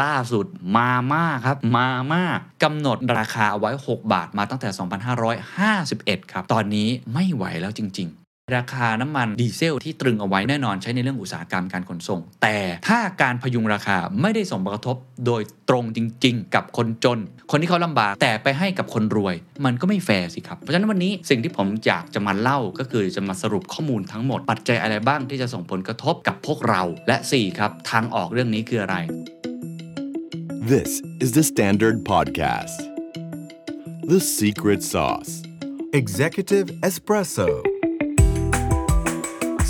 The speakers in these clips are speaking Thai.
ล่าสุดมาม่าครับมาม่ากำหนดราคาเอาไว้ 6 บาทมาตั้งแต่ 2551 ครับ ตอนนี้ไม่ไหวแล้วจริง ๆ ราคาน้ำมันดีเซลที่ตรึงเอาไว้แน่นอนใช้ในเรื่องอุตสาหกรรมการขนส่ง แต่ถ้าการพยุงราคาไม่ได้ส่งผลกระทบโดยตรงจริง ๆ กับคนจน คนที่เขาลำบากแต่ไปให้กับคนรวย มันก็ไม่แฟร์สิครับเพราะฉะนั้นวันนี้สิ่งที่ผมอยากจะมาเล่าก็คือจะมาสรุปข้อมูลทั้งหมดปัจจัยอะไรบ้างที่จะส่งผลกระทบกับพวกเรา และ 4 ครับทางออกเรื่องนี้คืออะไร This is the Standard Podcast. The Secret Sauce. Executive Espresso.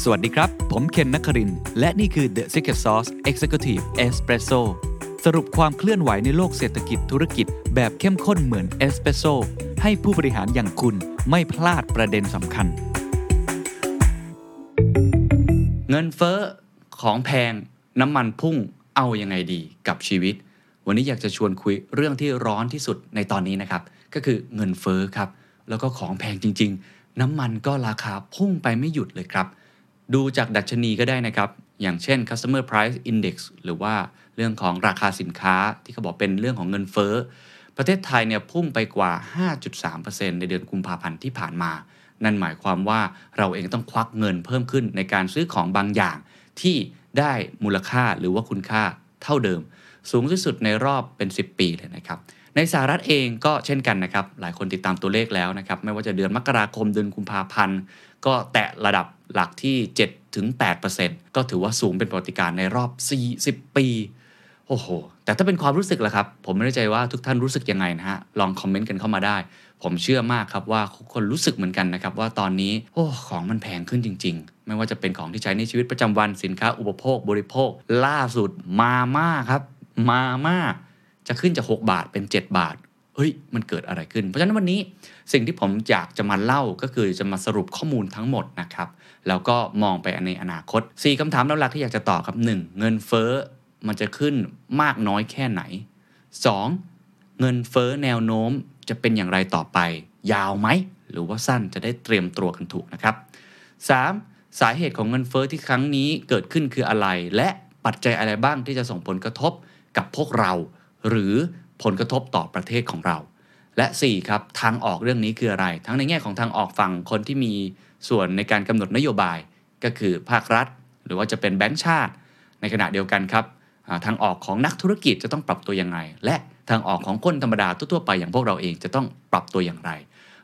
สวัสดีครับ ผมเคนนักครินทร์และนี่คือ The Secret Sauce Executive Espresso สรุปความเคลื่อนไหวในโลกเศรษฐกิจธุรกิจแบบเข้มข้นเหมือนเอสเปรสโซให้ผู้บริหารอย่างคุณไม่พลาดประเด็นสำคัญ เงินเฟ้อของแพงน้ำมันพุ่งเอายังไงดีกับชีวิต วันนี้อยากจะชวนคุยเรื่องที่ร้อนที่สุดในตอนนี้นะครับ ก็คือเงินเฟ้อครับ แล้วก็ของแพงจริง ๆ น้ำมันก็ราคาพุ่งไปไม่หยุดเลยครับ ดูจากดัชนีก็ได้นะครับ อย่างเช่น customer price index หรือว่าเรื่องของราคาสินค้าที่เขาบอกเป็นเรื่องของเงินเฟ้อ ประเทศไทยเนี่ยพุ่งไปกว่า 5.3%ในเดือนกุมภาพันธ์ที่ผ่านมา นั่นหมายความว่าเราเองต้องควักเงินเพิ่มขึ้นในการซื้อของบางอย่างที่ได้มูลค่าหรือว่าคุณค่าเท่าเดิม สูงที่สุดในรอบเป็น 10 ปีเลยนะครับในสหรัฐเองก็เช่นกันนะครับ หลายคนติดตามตัวเลขแล้วนะครับ ไม่ว่าจะเดือนมกราคมเดือนกุมภาพันธ์ ก็แตะระดับหลักที่7ถึง8%ก็ถือว่าสูงเป็นประวัติการในรอบ 40 ปี โอ้โห แต่ถ้าเป็นความรู้สึกล่ะครับ ผมไม่แน่ใจว่าทุกท่านรู้สึกยังไงนะฮะ ลองคอมเมนต์กันเข้ามาได้ ผมเชื่อมากครับว่าคนรู้สึกเหมือนกันนะครับ ว่าตอนนี้โอ้ของมันแพงขึ้นจริง ๆ ไม่ว่าจะเป็นของที่ใช้ในชีวิตประจำวันสินค้าอุปโภคบริโภค ล่าสุดมาม่าครับ มาม่าจะขึ้นจาก 6 บาทเป็น 7 บาท เฮ้ย มันเกิดอะไรขึ้น เพราะฉะนั้นวันนี้สิ่งที่ผมอยากจะมาเล่าก็คือจะมาสรุปข้อมูลทั้งหมดนะครับ แล้วก็มองไปในอนาคต 4คำถามหลักที่อยากจะตอบครับ 1. เงินเฟ้อมันจะขึ้นมากน้อยแค่ไหน 2. เงินเฟ้อแนวโน้มจะเป็นอย่างไรต่อไป ยาวไหม หรือว่าสั้นจะได้เตรียมตัวกันถูกนะครับ 3. สาเหตุของเงินเฟ้อที่ครั้งนี้เกิดขึ้นคืออะไร และปัจจัยอะไรบ้างที่จะส่งผลกระทบ กับพวกเรา หรือผลกระทบต่อประเทศของเรา และ4ครับทางออกเรื่องนี้คืออะไร ทั้งในแง่ของทางออกฝั่งคนที่มีส่วนในการกำหนดนโยบายก็คือภาครัฐ หรือว่าจะเป็นแบงก์ชาติ ในขณะเดียวกันครับทางออกของนักธุรกิจจะต้องปรับตัวยังไงและทางออกของคนธรรมดาทั่วๆไปอย่างพวกเราเองจะต้องปรับตัวอย่างไร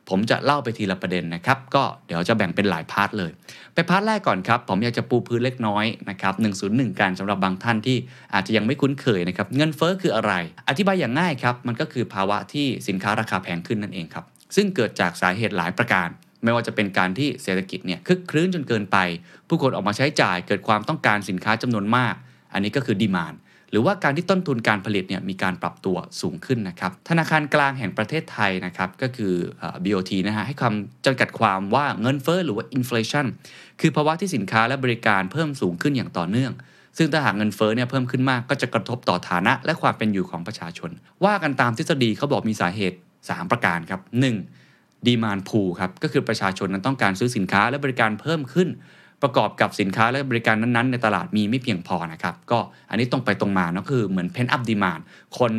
ผมจะเล่าไปทีละประเด็นนะครับ ก็เดี๋ยวจะแบ่งเป็นหลาย part เลย ไป part แรกก่อนครับ ผมอยากจะปูพื้นเล็กน้อยนะครับ101 การสำหรับบางท่านที่อาจจะยังไม่คุ้นเคยนะครับ เงินเฟ้อคืออะไร อธิบายอย่างง่ายครับ มันก็คือภาวะที่สินค้าราคาแพงขึ้นนั่นเองครับ ซึ่งเกิดจากสาเหตุหลายประการ ไม่ว่าจะเป็นการที่เศรษฐกิจเนี่ยคึกครื้นจนเกินไป ผู้คนออกมาใช้จ่ายเกิดความต้องการสินค้าจำนวนมาก อันนี้ก็คือดีมาน หรือว่าการที่ต้นทุนการผลิตเนี่ยมีการปรับตัวสูงขึ้นนะครับ ธนาคารกลางแห่งประเทศไทยนะครับก็คือเอ่อ BOT นะฮะให้ความจำกัดความว่าเงินเฟ้อหรือว่า inflation คือภาวะที่สินค้าและบริการเพิ่มสูงขึ้นอย่างต่อเนื่อง ซึ่งถ้าหากเงินเฟ้อเนี่ยเพิ่มขึ้นมากก็จะกระทบต่อฐานะและความเป็นอยู่ของประชาชน ว่ากันตามทฤษฎีเขาบอกมีสาเหตุ 3 ประการครับ 1. ดีมานพูครับก็คือประชาชนนั้นต้องการซื้อสินค้าและบริการเพิ่มขึ้น ประกอบกับสินค้าและบริการนั้นๆ ในตลาดมีไม่เพียงพอนะครับ ก็อันนี้ตรงไปตรงมาเนอะคือเหมือนเพนอัพดีมานคน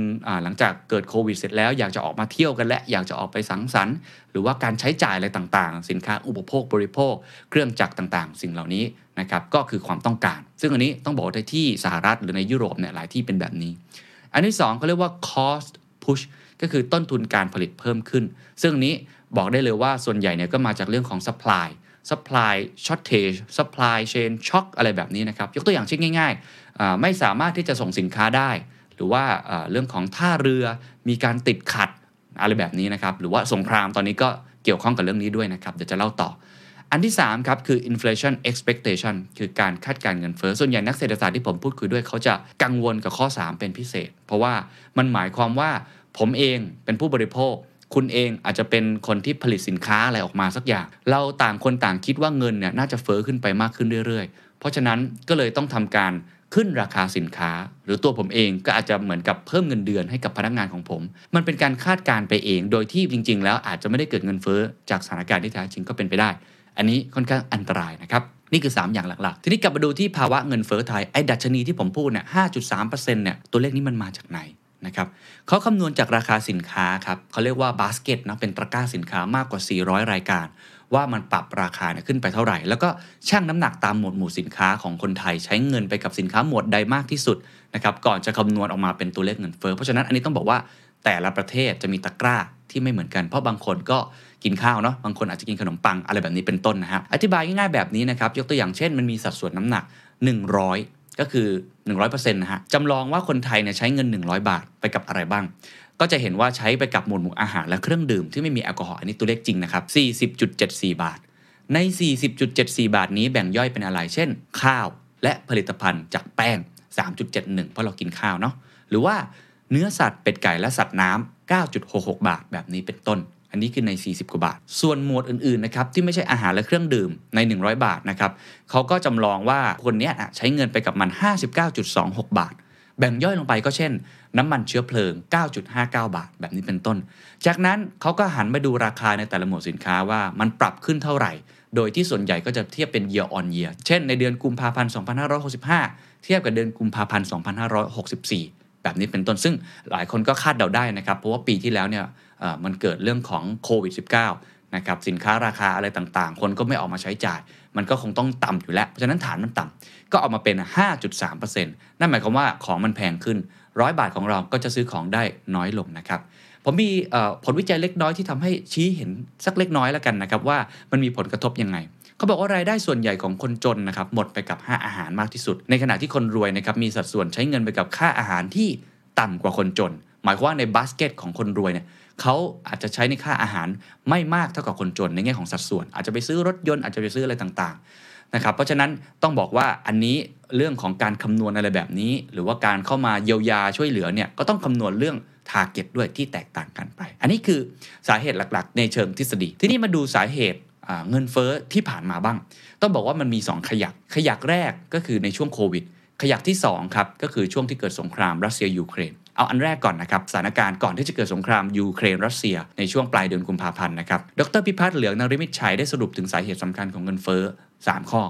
หลังจากเกิดโควิดเสร็จแล้วอยากจะออกมาเที่ยวกันและอยากจะออกไปสังสรรค์หรือว่าการใช้จ่ายอะไรต่างๆ สินค้าอุปโภคบริโภค เครื่องจักรต่างๆ สิ่งเหล่านี้นะครับก็คือความต้องการ ซึ่งอันนี้ต้องบอกว่าที่สหรัฐหรือในยุโรปเนี่ยหลายที่เป็นแบบนี้ อันที่2เขาเรียกว่า cost push ก็คือต้นทุนการผลิตเพิ่มขึ้น ซึ่งอันนี้บอกได้เลยว่าส่วนใหญ่เนี่ยก็มาจากเรื่องของ supply supply shortage supply chain shock อะไรแบบนี้นะครับ ยกตัวอย่างเช่นง่ายๆ ไม่สามารถที่จะส่งสินค้าได้ หรือว่าเรื่องของท่าเรือมีการติดขัดอะไรแบบนี้นะครับ หรือว่าสงครามตอนนี้ก็เกี่ยวข้องกับเรื่องนี้ด้วยนะครับ เดี๋ยวจะเล่าต่อ อันที่ 3 ครับ คือ inflation expectation คือการคาดการเงินเฟ้อส่วนใหญ่นักเศรษฐศาสตร์ที่ผมพูดคุยด้วยเขาจะกังวลกับข้อ 3 เป็นพิเศษ เพราะว่ามันหมายความว่าผมเองเป็นผู้บริโภค คุณเองอาจจะเป็นคนที่ผลิตสินค้าอะไรออกมาสักอย่าง เราต่างคนต่างคิดว่าเงินเนี่ยน่าจะเฟ้อขึ้นไปมากขึ้นเรื่อยๆ เพราะฉะนั้นก็เลยต้องทำการขึ้นราคาสินค้า หรือตัวผมเองก็อาจจะเหมือนกับเพิ่มเงินเดือนให้กับพนักงานของผม มันเป็นการคาดการไปเอง โดยที่จริง ๆ แล้วอาจจะไม่ได้เกิดเงินเฟ้อจากสถานการณ์ที่แท้จริงก็เป็นไปได้ อันนี้ค่อนข้างอันตรายนะครับนี่คือ 3 อย่างหลักๆ ทีนี้กลับมาดูที่ภาวะเงินเฟ้อไทย ไอ้ดัชนีที่ผมพูดเนี่ย 5.3%เนี่ย ตัวเลขนี้มันมาจากไหน นะครับเขาคำนวณจากราคาสินค้าครับเขาเรียกว่าบาสเกตนะเป็นตะกร้าสินค้ามากกว่า 400 รายการ ว่ามันปรับราคาขึ้นไปเท่าไหร่ แล้วก็ชั่งน้ำหนักตามหมวดหมู่สินค้าของคนไทยใช้เงินไปกับสินค้าหมวดใดมากที่สุดนะครับก่อนจะคำนวณออกมาเป็นตัวเลขเงินเฟ้อเพราะฉะนั้นอันนี้ต้องบอกว่าแต่ละประเทศจะมีตะกร้าที่ไม่เหมือนกันเพราะบางคนก็กินข้าวเนาะบางคนอาจจะกินขนมปังอะไรแบบนี้เป็นต้นนะฮะอธิบายง่ายๆแบบนี้นะครับยกตัวอย่างเช่น มันมีสัดส่วนน้ำหนัก 100 ก็คือ 100%นะฮะจำลองว่าคนไทยเนี่ยใช้เงิน 100 บาทไปกับอะไรบ้าง ก็จะเห็นว่าใช้ไปกับหมวดหมู่อาหารและเครื่องดื่มที่ไม่มีแอลกอฮอล์อันนี้ตัวเลขจริงนะครับ 40.74 บาท ใน 40.74 บาทนี้แบ่งย่อยเป็นอะไร เช่น ข้าวและผลิตภัณฑ์จากแป้ง 3.71 เพราะเรากินข้าวเนาะหรือว่าเนื้อสัตว์เป็ดไก่และสัตว์น้ำ9.66 บาทแบบนี้เป็นต้น อันนี้คือใน 40 กว่าบาท ส่วนหมวดอื่นๆนะครับที่ไม่ใช่อาหารและเครื่องดื่มใน 100 บาทนะครับเขาก็จำลองว่าคนนี้ใช้เงินไปกับมัน 59.26 บาท แบ่งย่อยลงไปก็เช่น น้ำมันเชื้อเพลิง 9.59 บาท แบบนี้เป็นต้น จากนั้นเขาก็หันมาดูราคาในแต่ละหมวดสินค้าว่ามันปรับขึ้นเท่าไหร่ โดยที่ส่วนใหญ่ก็จะเทียบเป็น year on year เช่น ในเดือนกุมภาพันธ์ 2565 เทียบกับเดือนกุมภาพันธ์ 2564 แบบนี้เป็นต้นซึ่งหลายคนก็คาดเดาได้นะครับ เพราะว่าปีที่แล้วเนี่ยมันเกิดเรื่องของโควิด -19 นะครับสินค้าราคาอะไรต่างๆ คนก็ไม่ออกมาใช้จ่าย มันก็คงต้องต่ำอยู่แล้ว เพราะฉะนั้นฐานมันต่ำก็ออกมาเป็น 5.3%นั่นหมายความว่าของมันแพงขึ้นร้อยบาทของเราก็จะซื้อของได้น้อยลงนะครับผมมีผลวิจัยเล็กน้อยที่ทำให้ชี้เห็นสักเล็กน้อยแล้วกันนะครับว่ามันมีผลกระทบยังไง เขาบอกว่ารายได้ส่วนใหญ่ของคนจนนะครับหมดไปกับค่าอาหารมากที่สุด ในขณะที่คนรวยนะครับมีสัดส่วนใช้เงินไปกับค่าอาหารที่ต่ำกว่าคนจน หมายความว่าในบาสเกตของคนรวยเนี่ยเขาอาจจะใช้ในค่าอาหารไม่มากเท่ากับคนจนในแง่ของสัดส่วน อาจจะไปซื้อรถยนต์อาจจะไปซื้ออะไรต่างๆนะครับเพราะฉะนั้นต้องบอกว่าอันนี้เรื่องของการคำนวณอะไรแบบนี้ หรือว่าการเข้ามาเยียวยาช่วยเหลือเนี่ยก็ต้องคำนวณเรื่อง target ด้วยที่แตกต่างกันไป อันนี้คือสาเหตุหลักๆ ในเชิงทฤษฎี ที่นี่มาดูสาเหตุ เงินเฟ้อที่ผ่านมาบ้าง ต้องบอกว่ามันมี 2 ขยัก ขยักแรกก็คือในช่วงโควิด ขยักที่2ครับก็คือช่วงที่เกิดสงครามรัสเซียยูเครนเอาอันแรกก่อนนะครับสถานการณ์ก่อนที่จะเกิดสงครามยูเครนรัสเซีย ในช่วงปลายเดือนกุมภาพันธ์นะครับดรพิพัฒน์เหลืองนริมิตชัยได้สรุปถึงสาเหตุสำคัญของเงินเฟ้อ3 ข้อ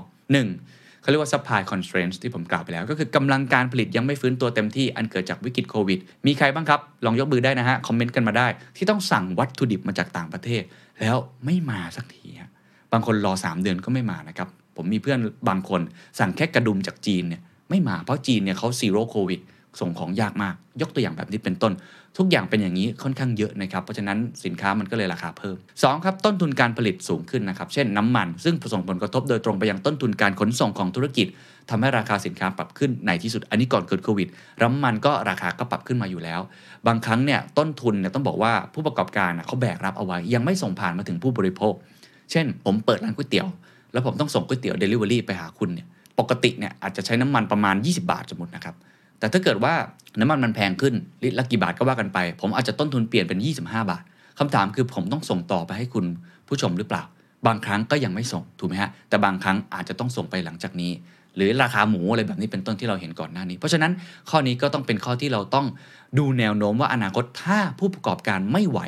1. เขาเรียกว่า supply constraints ที่ผมกล่าวไปแล้ว ก็คือกำลังการผลิตยังไม่ฟื้นตัวเต็มที่อันเกิดจากวิกฤตโควิด มีใครบ้างครับ ลองยกมือได้นะฮะ คอมเมนต์กันมาได้ ที่ต้องสั่งวัตถุดิบมาจากต่างประเทศ แล้วไม่มาสักทีบางคนรอ 3 เดือนก็ไม่มานะครับ ผมมีเพื่อนบางคนสั่งแค่กระดุมจากจีนเนี่ยไม่มาเพราะจีนเนี่ยเขา zero covid ส่งของยากมาก ยกตัวอย่างแบบนี้เป็นต้น ทุกอย่างเป็นอย่างนี้ค่อนข้างเยอะนะครับ เพราะฉะนั้นสินค้ามันก็เลยราคาเพิ่ม 2. ครับต้นทุนการผลิตสูงขึ้นนะครับ เช่นน้ำมัน ซึ่งส่งผลกระทบโดยตรงไปยังต้นทุนการขนส่งของธุรกิจทำให้ราคาสินค้าปรับขึ้นในที่สุด อันนี้ก่อนเกิดโควิดน้ำมันก็ราคาก็ปรับขึ้นมาอยู่แล้ว บางครั้งเนี่ยต้นทุนเนี่ยต้องบอกว่าผู้ประกอบการเขาแบกรับเอาไว้ ยังไม่ส่งผ่านมาถึงผู้บริโภค เช่น ผมเปิดร้านก๋วยเตี๋ยว แล้วผมต้องส่งก๋วยเตี๋ยวเดลิเวอรี่ไปหาคุณเนี่ยปกติเนี่ยอาจจะใช้น้ำมันประมาณ 20 บาทสมมตินะครับ แต่ถ้าเกิดว่าน้ำมันมันแพงขึ้นลิตรละกี่บาทก็ว่ากันไป ผมอาจจะต้นทุนเปลี่ยนเป็น 25 บาทคำถามคือผมต้องส่งต่อไปให้คุณผู้ชมหรือเปล่า บางครั้งก็ยังไม่ส่งถูกไหมฮะแต่บางครั้งอาจจะต้องส่งไปหลังจากนี้ หรือราคาหมูอะไรแบบนี้เป็นต้นที่เราเห็นก่อนหน้านี้ เพราะฉะนั้นข้อนี้ก็ต้องเป็นข้อที่เราต้องดูแนวโน้มว่าอนาคตถ้าผู้ประกอบการไม่ไหว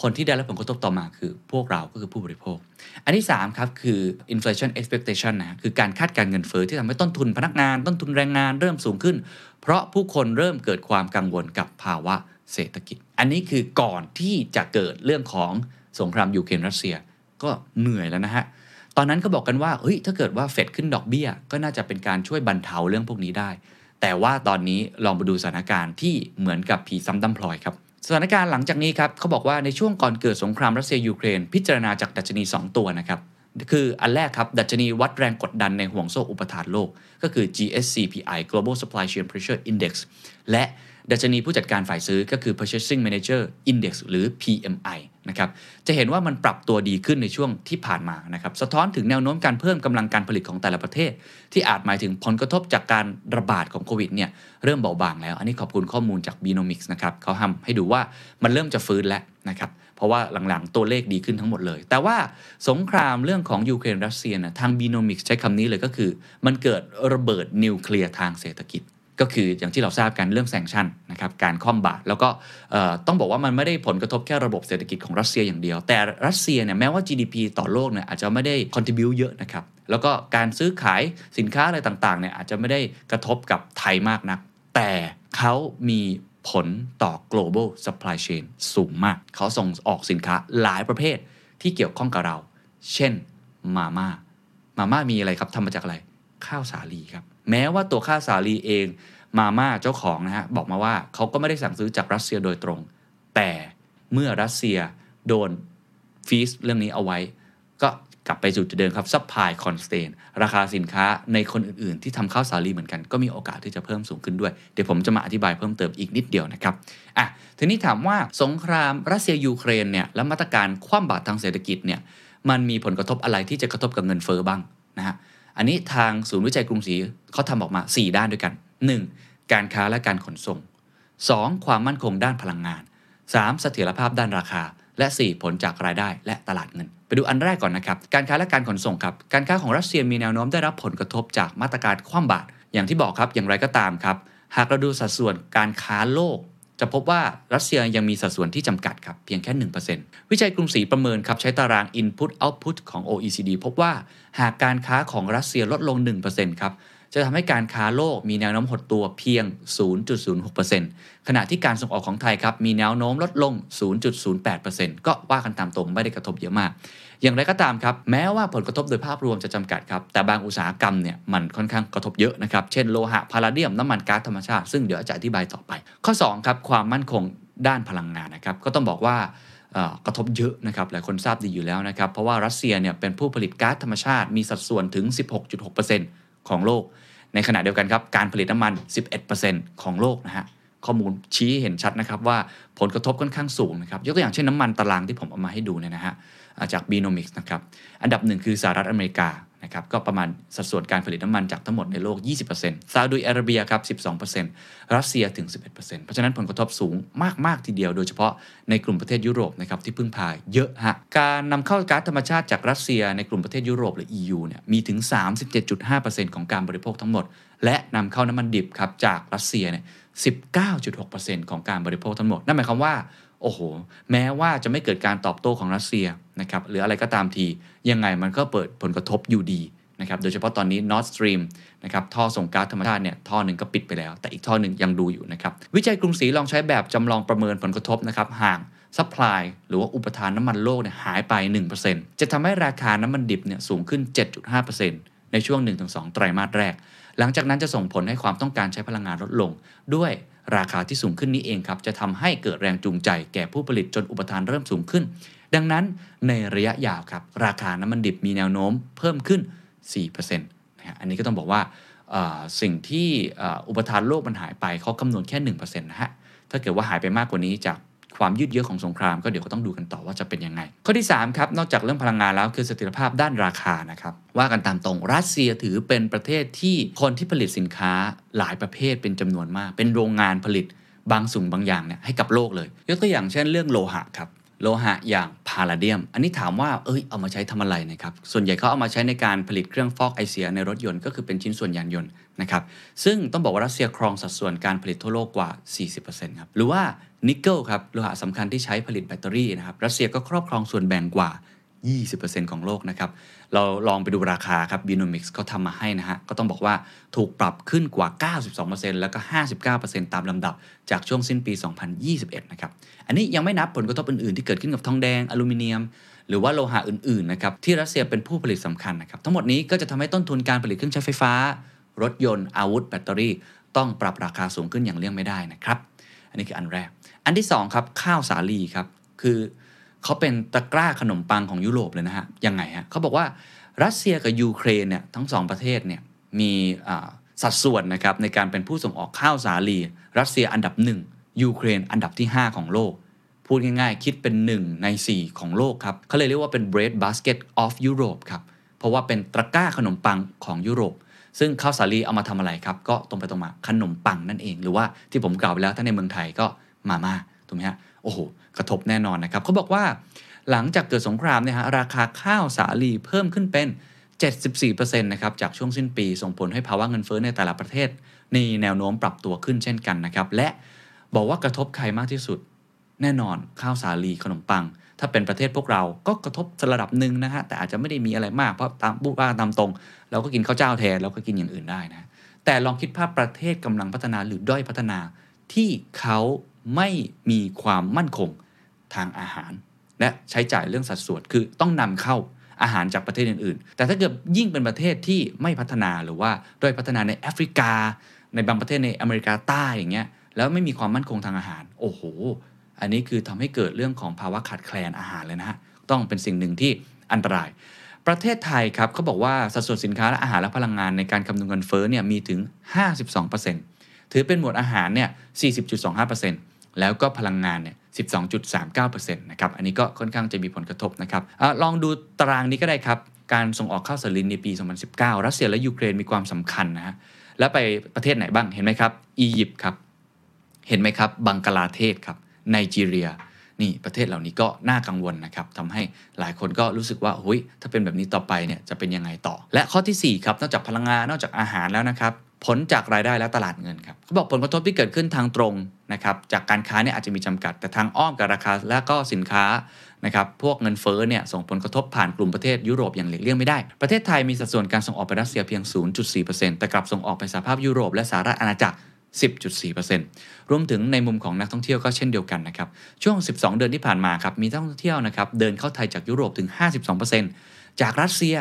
คนที่ได้รับผลกระทบต่อมาคือพวกเราก็คือผู้บริโภค อันที่3ครับคือ inflation expectation นะคือการคาดการเงินเฟอ้อที่ทำให้ต้นทุนพนักงาน ต้นทุนแรงงานเริ่มสูงขึ้น เพราะผู้คนเริ่มเกิดความกังวลกับภาวะเศรษฐกิจ อันนี้คือก่อนที่จะเกิดเรื่องของสงครามยูเครนรัสเซียก็เหนื่อยแล้วนะฮะตอนนั้นก็บอกกันว่าเฮ้ยถ้าเกิดว่าเฟดขึ้นดอกเบี้ย ก็น่าจะเป็นการช่วยบรรเทาเรื่องพวกนี้ได้ แต่ว่าตอนนี้ลองไปดูสถานการณ์ที่เหมือนกับผีซ้ำดำพลอยครับ สถานการณ์หลังจากนี้ครับเขาบอกว่าในช่วงก่อนเกิดสงครามรัสเซียยูเครน พิจารณาจากดัชนี 2 ตัวนะครับ คืออันแรกครับ ดัชนีวัดแรงกดดันในห่วงโซ่อุปทานโลก ก็คือ GSCPI Global Supply Chain Pressure Index และ ดัชนีผู้จัดการฝ่ายซื้อก็คือ Purchasing Manager Index หรือ PMI นะครับ จะเห็นว่ามันปรับตัวดีขึ้นในช่วงที่ผ่านมานะครับ สะท้อนถึงแนวโน้มการเพิ่มกำลังการผลิตของแต่ละประเทศ ที่อาจหมายถึงผลกระทบจากการระบาดของโควิดเนี่ยเริ่มเบาบางแล้ว อันนี้ขอบคุณข้อมูลจาก Binomics นะครับเขาทำให้ดูว่ามันเริ่มจะฟื้นแล้วนะครับ เพราะว่าหลังๆตัวเลขดีขึ้นทั้งหมดเลย แต่ว่าสงครามเรื่องของยูเครนรัสเซียนะทาง Binomics ใช้คำนี้เลยก็คือ มันเกิดระเบิดนิวเคลียร์ทางเศรษฐกิจ ก็คืออย่างที่เราทราบกันเรื่องแซงชันนะครับการคว่ำบาตรแล้วก็ต้องบอกว่ามันไม่ได้ผลกระทบแค่ระบบเศรษฐกิจของรัสเซียอย่างเดียว แต่รัสเซียเนี่ยแม้ว่า GDP ต่อโลกเนี่ยอาจจะไม่ได้ contribu เยอะนะครับแล้วก็การซื้อขายสินค้าอะไรต่างๆเนี่ยอาจจะไม่ได้กระทบกับไทยมากนัก แต่เขามีผลต่อ global supply chain สูงมาก เขาส่งออกสินค้าหลายประเภทที่เกี่ยวข้องกับเรา เช่นมาม่ามาม่ามีอะไรครับทำมาจากอะไร ข้าวสาลีครับ แม้ว่าตัวข้าสาลีเองมาม่าเจ้าของนะฮะบอกมาว่าเขาก็ไม่ได้สั่งซื้อจากรัสเซียโดยตรง แต่เมื่อรัสเซียโดนฟีสเรื่องนี้เอาไว้ ก็กลับไปสู่จุดเดิมครับซัพพลายคอนส a ตนราคาสินค้าในคนอื่นๆ ที่ทำข้าวสาลีเหมือนกัน ก็มีโอกาสที่จะเพิ่มสูงขึ้นด้วย เดี๋ยวผมจะมาอธิบายเพิ่มเติมอีกนิดเดียวนะครับอะทีนี้ถามว่าสงครามรัสเซียยูเครนเนี่ยและมาตรการคว่ำบาตรทางเศรษฐกิจเนี่ยมันมีผลกระทบอะไรที่จะกระทบกับเงินเฟอ้อบ้างนะฮะ อันนี้ทางศูนย์วิจัยกรุงศรีเขาทำออกมา 4 ด้านด้วยกัน 1. การค้าและการขนส่ง 2. ความมั่นคงด้านพลังงาน 3. เสถียรภาพด้านราคา และ 4. ผลจากรายได้และตลาดเงิน ไปดูอันแรกก่อนนะครับ การค้าและการขนส่งครับ การค้าของรัสเซียมีแนวโน้มได้รับผลกระทบจากมาตรการคว่ำบาตรอย่างที่บอกครับอย่างไรก็ตามครับ หากเราดูสัดส่วนการค้าโลก จะพบว่ารัสเซียยังมีสัดส่วนที่จำกัดครับเพียงแค่ 1%วิจัยกรุงศรีประเมินครับใช้ตาราง Input Output ของ OECD พบว่าหากการค้าของรัสเซียลดลง 1%ครับจะทำให้การค้าโลกมีแนวโน้มหดตัวเพียง 0.06%ขณะที่การส่งออกของไทยครับมีแนวโน้มลดลง 0.08%ก็ว่ากันตามตรงไม่ได้กระทบเยอะมาก อย่างไรก็ตามครับ แม้ว่าผลกระทบโดยภาพรวมจะจำกัดครับ แต่บางอุตสาหกรรมเนี่ยมันค่อนข้างกระทบเยอะนะครับ เช่นโลหะพาราเดียมน้ำมันก๊าซธรรมชาติ ซึ่งเดี๋ยวจะอธิบายต่อไป ข้อ2ครับความมั่นคงด้านพลังงานนะครับก็ต้องบอกว่ากระทบเยอะนะครับหลายคนทราบดีอยู่แล้วนะครับ เพราะว่ารัสเซียเนี่ยเป็นผู้ผลิตก๊าซธรรมชาติมีสัดส่วนถึง 16.6%ของโลก ในขณะเดียวกันครับการผลิตน้ำมัน 11%ของโลกนะฮะข้อมูลชี้เห็นชัดนะครับว่าผลกระทบค่อนข้างสูงนะครับยกตัวอย่างเช่นน้ำมันตารางที่ผมเอามาให้ดูเนี่ยนะฮะ จาก Beenomics นะครับ อันดับหนึ่งคือสหรัฐอเมริกานะครับก็ประมาณสัดส่วนการผลิตน้ำมันจากทั้งหมดในโลก 20%ซาอุดิอาระเบียครับ 12%รัสเซียถึง 11%เพราะฉะนั้นผลกระทบสูงมาก ๆ ทีเดียว โดยเฉพาะในกลุ่มประเทศยุโรปนะครับที่พึ่งพาเยอะฮะ การนำเข้าก๊าซธรรมชาติจากรัสเซียในกลุ่มประเทศยุโรปหรือ EU เนี่ยมีถึง 37.5%ของการบริโภคทั้งหมด และนำเข้าน้ำมันดิบครับจากรัสเซียเนี่ย19.6%ของการบริโภคทั้งหมด นั่นหมายความว่า โอ้โห แม้ว่าจะไม่เกิดการตอบโต้ของรัสเซียนะครับหรืออะไรก็ตามที ยังไงมันก็เกิดผลกระทบอยู่ดีนะครับโดยเฉพาะตอนนี้ Nord Stream นะครับท่อส่งก๊าซธรรมชาติเนี่ยท่อหนึ่งก็ปิดไปแล้ว แต่อีกท่อหนึ่งยังดูอยู่นะครับวิจัยกรุงศรีลองใช้แบบจำลองประเมินผลกระทบนะครับหาก supply หรือว่าอุปทานน้ำมันโลกเนี่ยหายไป 1%จะทำให้ราคาน้ำมันดิบเนี่ยสูงขึ้น 7.5%ในช่วง 1-2 ไตรมาสแรก หลังจากนั้นจะส่งผลให้ความต้องการใช้พลังงานลดลงด้วย ราคาที่สูงขึ้นนี้เองครับจะทำให้เกิดแรงจูงใจแก่ผู้ผลิตจนอุปทานเริ่มสูงขึ้น ดังนั้นในระยะยาวครับราคาน้ำมันดิบมีแนวโน้มเพิ่มขึ้น 4%นะฮะอันนี้ก็ต้องบอกว่าสิ่งที่อุปทานโลกมันหายไปเขาคำนวณแค่ 1%นะฮะถ้าเกิดว่าหายไปมากกว่านี้จาก ความยืดเยื้อของสงครามก็เดี๋ยวก็ต้องดูกันต่อว่าจะเป็นยังไง ข้อที่3ครับนอกจากเรื่องพลังงานแล้วคือเสถียรภาพด้านราคานะครับว่ากันตามตรงรัสเซียถือเป็นประเทศที่คนที่ผลิตสินค้าหลายประเภทเป็นจำนวนมาก เป็นโรงงานผลิตบางสุ่งบางอย่างเนี่ยให้กับโลกเลยยกตัวอย่างเช่นเรื่องโลหะครับโลหะอย่างพาราเดียม อันนี้ถามว่า เอ้ย เอามาใช้ทำอะไรนะครับ ส่วนใหญ่เขาเอามาใช้ในการผลิตเครื่องฟอกไอเสียในรถยนต์ก็คือเป็นชิ้นส่วนยานยนต์นะครับ ซึ่งต้องบอกว่ารัสเซียครองสัดส่วนการผลิตทั่วโลกกว่า 40%ครับ หรือว่า นิกเกิลครับโลหะสำคัญที่ใช้ผลิตแบตเตอรี่นะครับรัสเซียก็ครอบครองส่วนแบ่งกว่า 20%ของโลกนะครับ เราลองไปดูราคาครับ b i n o m i x เขาทำมาให้นะฮะ ก็ต้องบอกว่าถูกปรับขึ้นกว่า 92%แล้วก็ 59%ตามลำดับจากช่วงสิ้นปี 2021 นะครับ อันนี้ยังไม่นับผลกระทบอื่น ๆ ที่เกิดขึ้นกับทองแดง อลูมิเนียม หรือว่าโลหะอื่น ๆ นะครับ ที่รัสเซียเป็นผู้ผลิตสำคัญนะครับ ทั้งหมดนี้ก็จะทำให้ต้นทุนการผลิตเครื่องใช้ไฟฟ้า รถยนต์ อาวุธ แบตเตอรี่ ต้องปรับราคาสูงขึ้นอย่างเลี่ยงไม่ได้นะครับ อันนี้คืออันแรก อันที่2ครับข้าวสาลีครับคือเขาเป็นตะกร้าขนมปังของยุโรปเลยนะฮะยังไงฮะเขาบอกว่ารัสเซียกับยูเครนเนี่ยทั้งสองประเทศเนี่ยมีสัดส่วนนะครับในการเป็นผู้ส่งออกข้าวสาลี รัสเซียอันดับ 1 ยูเครนอันดับที่ 5 ของโลก พูดง่ายๆ คิดเป็น 1 ใน 4 ของโลกครับเขาเลยเรียกว่าเป็น bread basket of Europe ครับเพราะว่าเป็นตะกร้าขนมปังของยุโรป ซึ่งข้าวสาลีเอามาทำอะไรครับ ก็ตรงไปตรงมาขนมปังนั่นเอง หรือว่าที่ผมกล่าวไปแล้วถ้าในเมืองไทยก็ มาม่าถูกไหมฮะโอ้โหกระทบแน่นอนนะครับเขาบอกว่าหลังจากเกิดสงครามเนี่ยฮะราคาข้าวสาลีเพิ่มขึ้นเป็น 74%นะครับจากช่วงสิ้นปี ส่งผลให้ภาวะเงินเฟ้อในแต่ละประเทศในแนวโน้มปรับตัวขึ้นเช่นกันนะครับ และบอกว่ากระทบใครมากที่สุด แน่นอนข้าวสาลีขนมปัง ถ้าเป็นประเทศพวกเราก็กระทบระดับหนึ่งนะฮะแต่อาจจะไม่ได้มีอะไรมากเพราะตามบุว่าตามตรง เราก็กินข้าวเจ้าแทนเราก็กินอย่างอื่นได้นะแต่ลองคิดภาพประเทศกำลังพัฒนาหรือด้อยพัฒนาที่เขา ไม่มีความมั่นคงทางอาหาร และใช้จ่ายเรื่องสัดส่วนคือต้องนำเข้าอาหารจากประเทศอื่นๆ แต่ถ้าเกิดยิ่งเป็นประเทศที่ไม่พัฒนาหรือว่าด้อยพัฒนาในแอฟริกา ในบางประเทศในอเมริกาใต้อย่างเงี้ยแล้วไม่มีความมั่นคงทางอาหาร โอ้โห อันนี้คือทำให้เกิดเรื่องของภาวะขาดแคลนอาหารเลยนะฮะต้องเป็นสิ่งหนึ่งที่อันตราย ประเทศไทยครับเขาบอกว่าสัดส่วนสินค้าและอาหารและพลังงานในการคำนวณเงินเฟ้อเนี่ยมีถึง 52%ถือเป็นหมวดอาหารเนี่ย40.25% แล้วก็พลังงานเนี่ย12.39%นะครับ อันนี้ก็ค่อนข้างจะมีผลกระทบนะครับอลองดูตารางนี้ก็ได้ครับ การส่งออกข้าวสาลีในปี 2019 รัสเซียและยูเครนมีความสำคัญนะฮะ แล้วไปประเทศไหนบ้าง เห็นไหมครับ อียิปต์ครับ เห็นไหมครับ บังกลาเทศครับ ไนจีเรีย นี่ประเทศเหล่านี้ก็น่ากังวลนะครับทำให้หลายคนก็รู้สึกว่าเฮ้ยถ้าเป็นแบบนี้ต่อไปเนี่ยจะเป็นยังไงต่อ และข้อทีสี่4ครับ นอกจากพลังงาน นอกจากอาหารแล้วนะครับ ผลจากรายได้และตลาดเงินครับเขาบอกผลกระทบที่เกิดขึ้นทางตรงนะครับจากการค้าเนี่ยอาจจะมีจำกัด แต่ทางอ้อมกับราคาและก็สินค้านะครับพวกเงินเฟ้อเนี่ยส่งผลกระทบผ่านกลุ่มประเทศยุโรปอย่างหลีกเลี่ยงไม่ได้ ประเทศไทยมีสัดส่วนการส่งออกไปรัสเซียเพียง 0.4%แต่กลับส่งออกไปสหภาพยุโรปและสหรัฐอาณาจักร10.4%รวมถึงในมุมของนักท่องเที่ยวก็เช่นเดียวกันนะครับ ช่วง 12 เดือนที่ผ่านมาครับ มีนักท่องเที่ยวนะครับ เดินเข้าไทยจากยุโรปถึง 52%จากรัสเซีย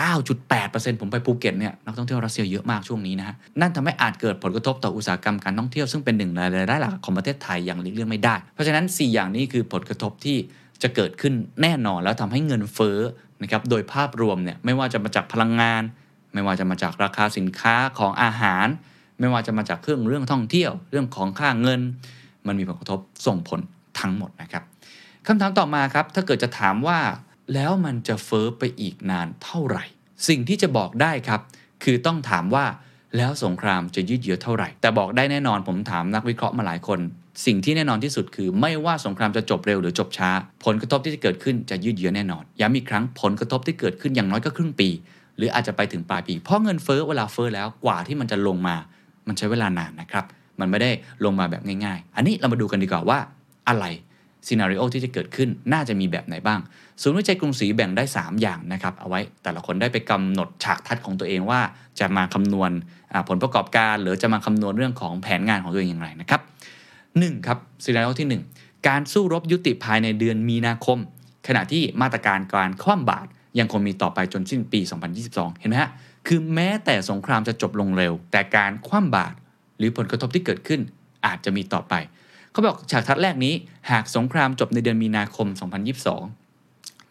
9.8%ผมไปภูเก็ตเนี่ยนักท่องเที่ยวรัสเซียเยอะมากช่วงนี้นะฮะนั่นทำให้อาจเกิดผลกระทบต่ออุตสาหกรรมการท่องเที่ยวซึ่งเป็นหนึ่งในรายได้หลักของประเทศไทยอย่างหลีกเลี่ยงไม่ได้ เพราะฉะนั้น 4 อย่างนี้คือผลกระทบที่จะเกิดขึ้นแน่นอนแล้วทำให้เงินเฟ้อนะครับโดยภาพรวมเนี่ยไม่ว่าจะมาจากพลังงาน ไม่ว่าจะมาจากราคาสินค้าของอาหาร ไม่ว่าจะมาจากเครื่องเรื่องท่องเที่ยว เรื่องของค่าเงิน มันมีผลกระทบส่งผลทั้งหมดนะครับคำถามต่อมาครับถ้าเกิดจะถามว่า แล้วมันจะเฟ้อไปอีกนานเท่าไหร่ สิ่งที่จะบอกได้ครับ คือต้องถามว่าแล้วสงครามจะยืดเยื้อเท่าไหร่ แต่บอกได้แน่นอนผมถามนักวิเคราะห์มาหลายคน สิ่งที่แน่นอนที่สุดคือ ไม่ว่าสงครามจะจบเร็วหรือจบช้า ผลกระทบที่จะเกิดขึ้นจะยืดเยื้อแน่นอน ย้ำอีกครั้งผลกระทบที่เกิดขึ้นอย่างน้อยก็ครึ่งปี หรืออาจจะไปถึงปลายปี เพราะเงินเฟ้อเวลาเฟ้อแล้วกว่าที่มันจะลงมา มันใช้เวลานานนะครับ มันไม่ได้ลงมาแบบง่าย ๆ อันนี้เรามาดูกันดีกว่าว่าอะไรซีนารีโอที่จะเกิดขึ้นน่าจะมีแบบไหนบ้าง ศูนย์วิจัยกรุงศรีแบ่งได้ 3 อย่างนะครับเอาไว้แต่ละคนได้ไปกำหนดฉากทัดของตัวเองว่าจะมาคำนวณผลประกอบการ หรือจะมาคำนวณเรื่องของแผนงานของตัวเองอย่างไรนะครับ 1. ครับซีนารที่ 1 การสู้รบยุติภายในเดือนมีนาคม ขณะที่มาตรการการคว่ำบาตรยังคงมีต่อไปจนสิ้นปี 2022 เห็นไหมฮะคือแม้แต่สงครามจะจบลงเร็ว แต่การคว่ำบาตรหรือผลกระทบที่เกิดขึ้นอาจจะมีต่อไป เขาบอกฉากทัดแรกนี้ หากสงครามจบในเดือนมีนาคม 2022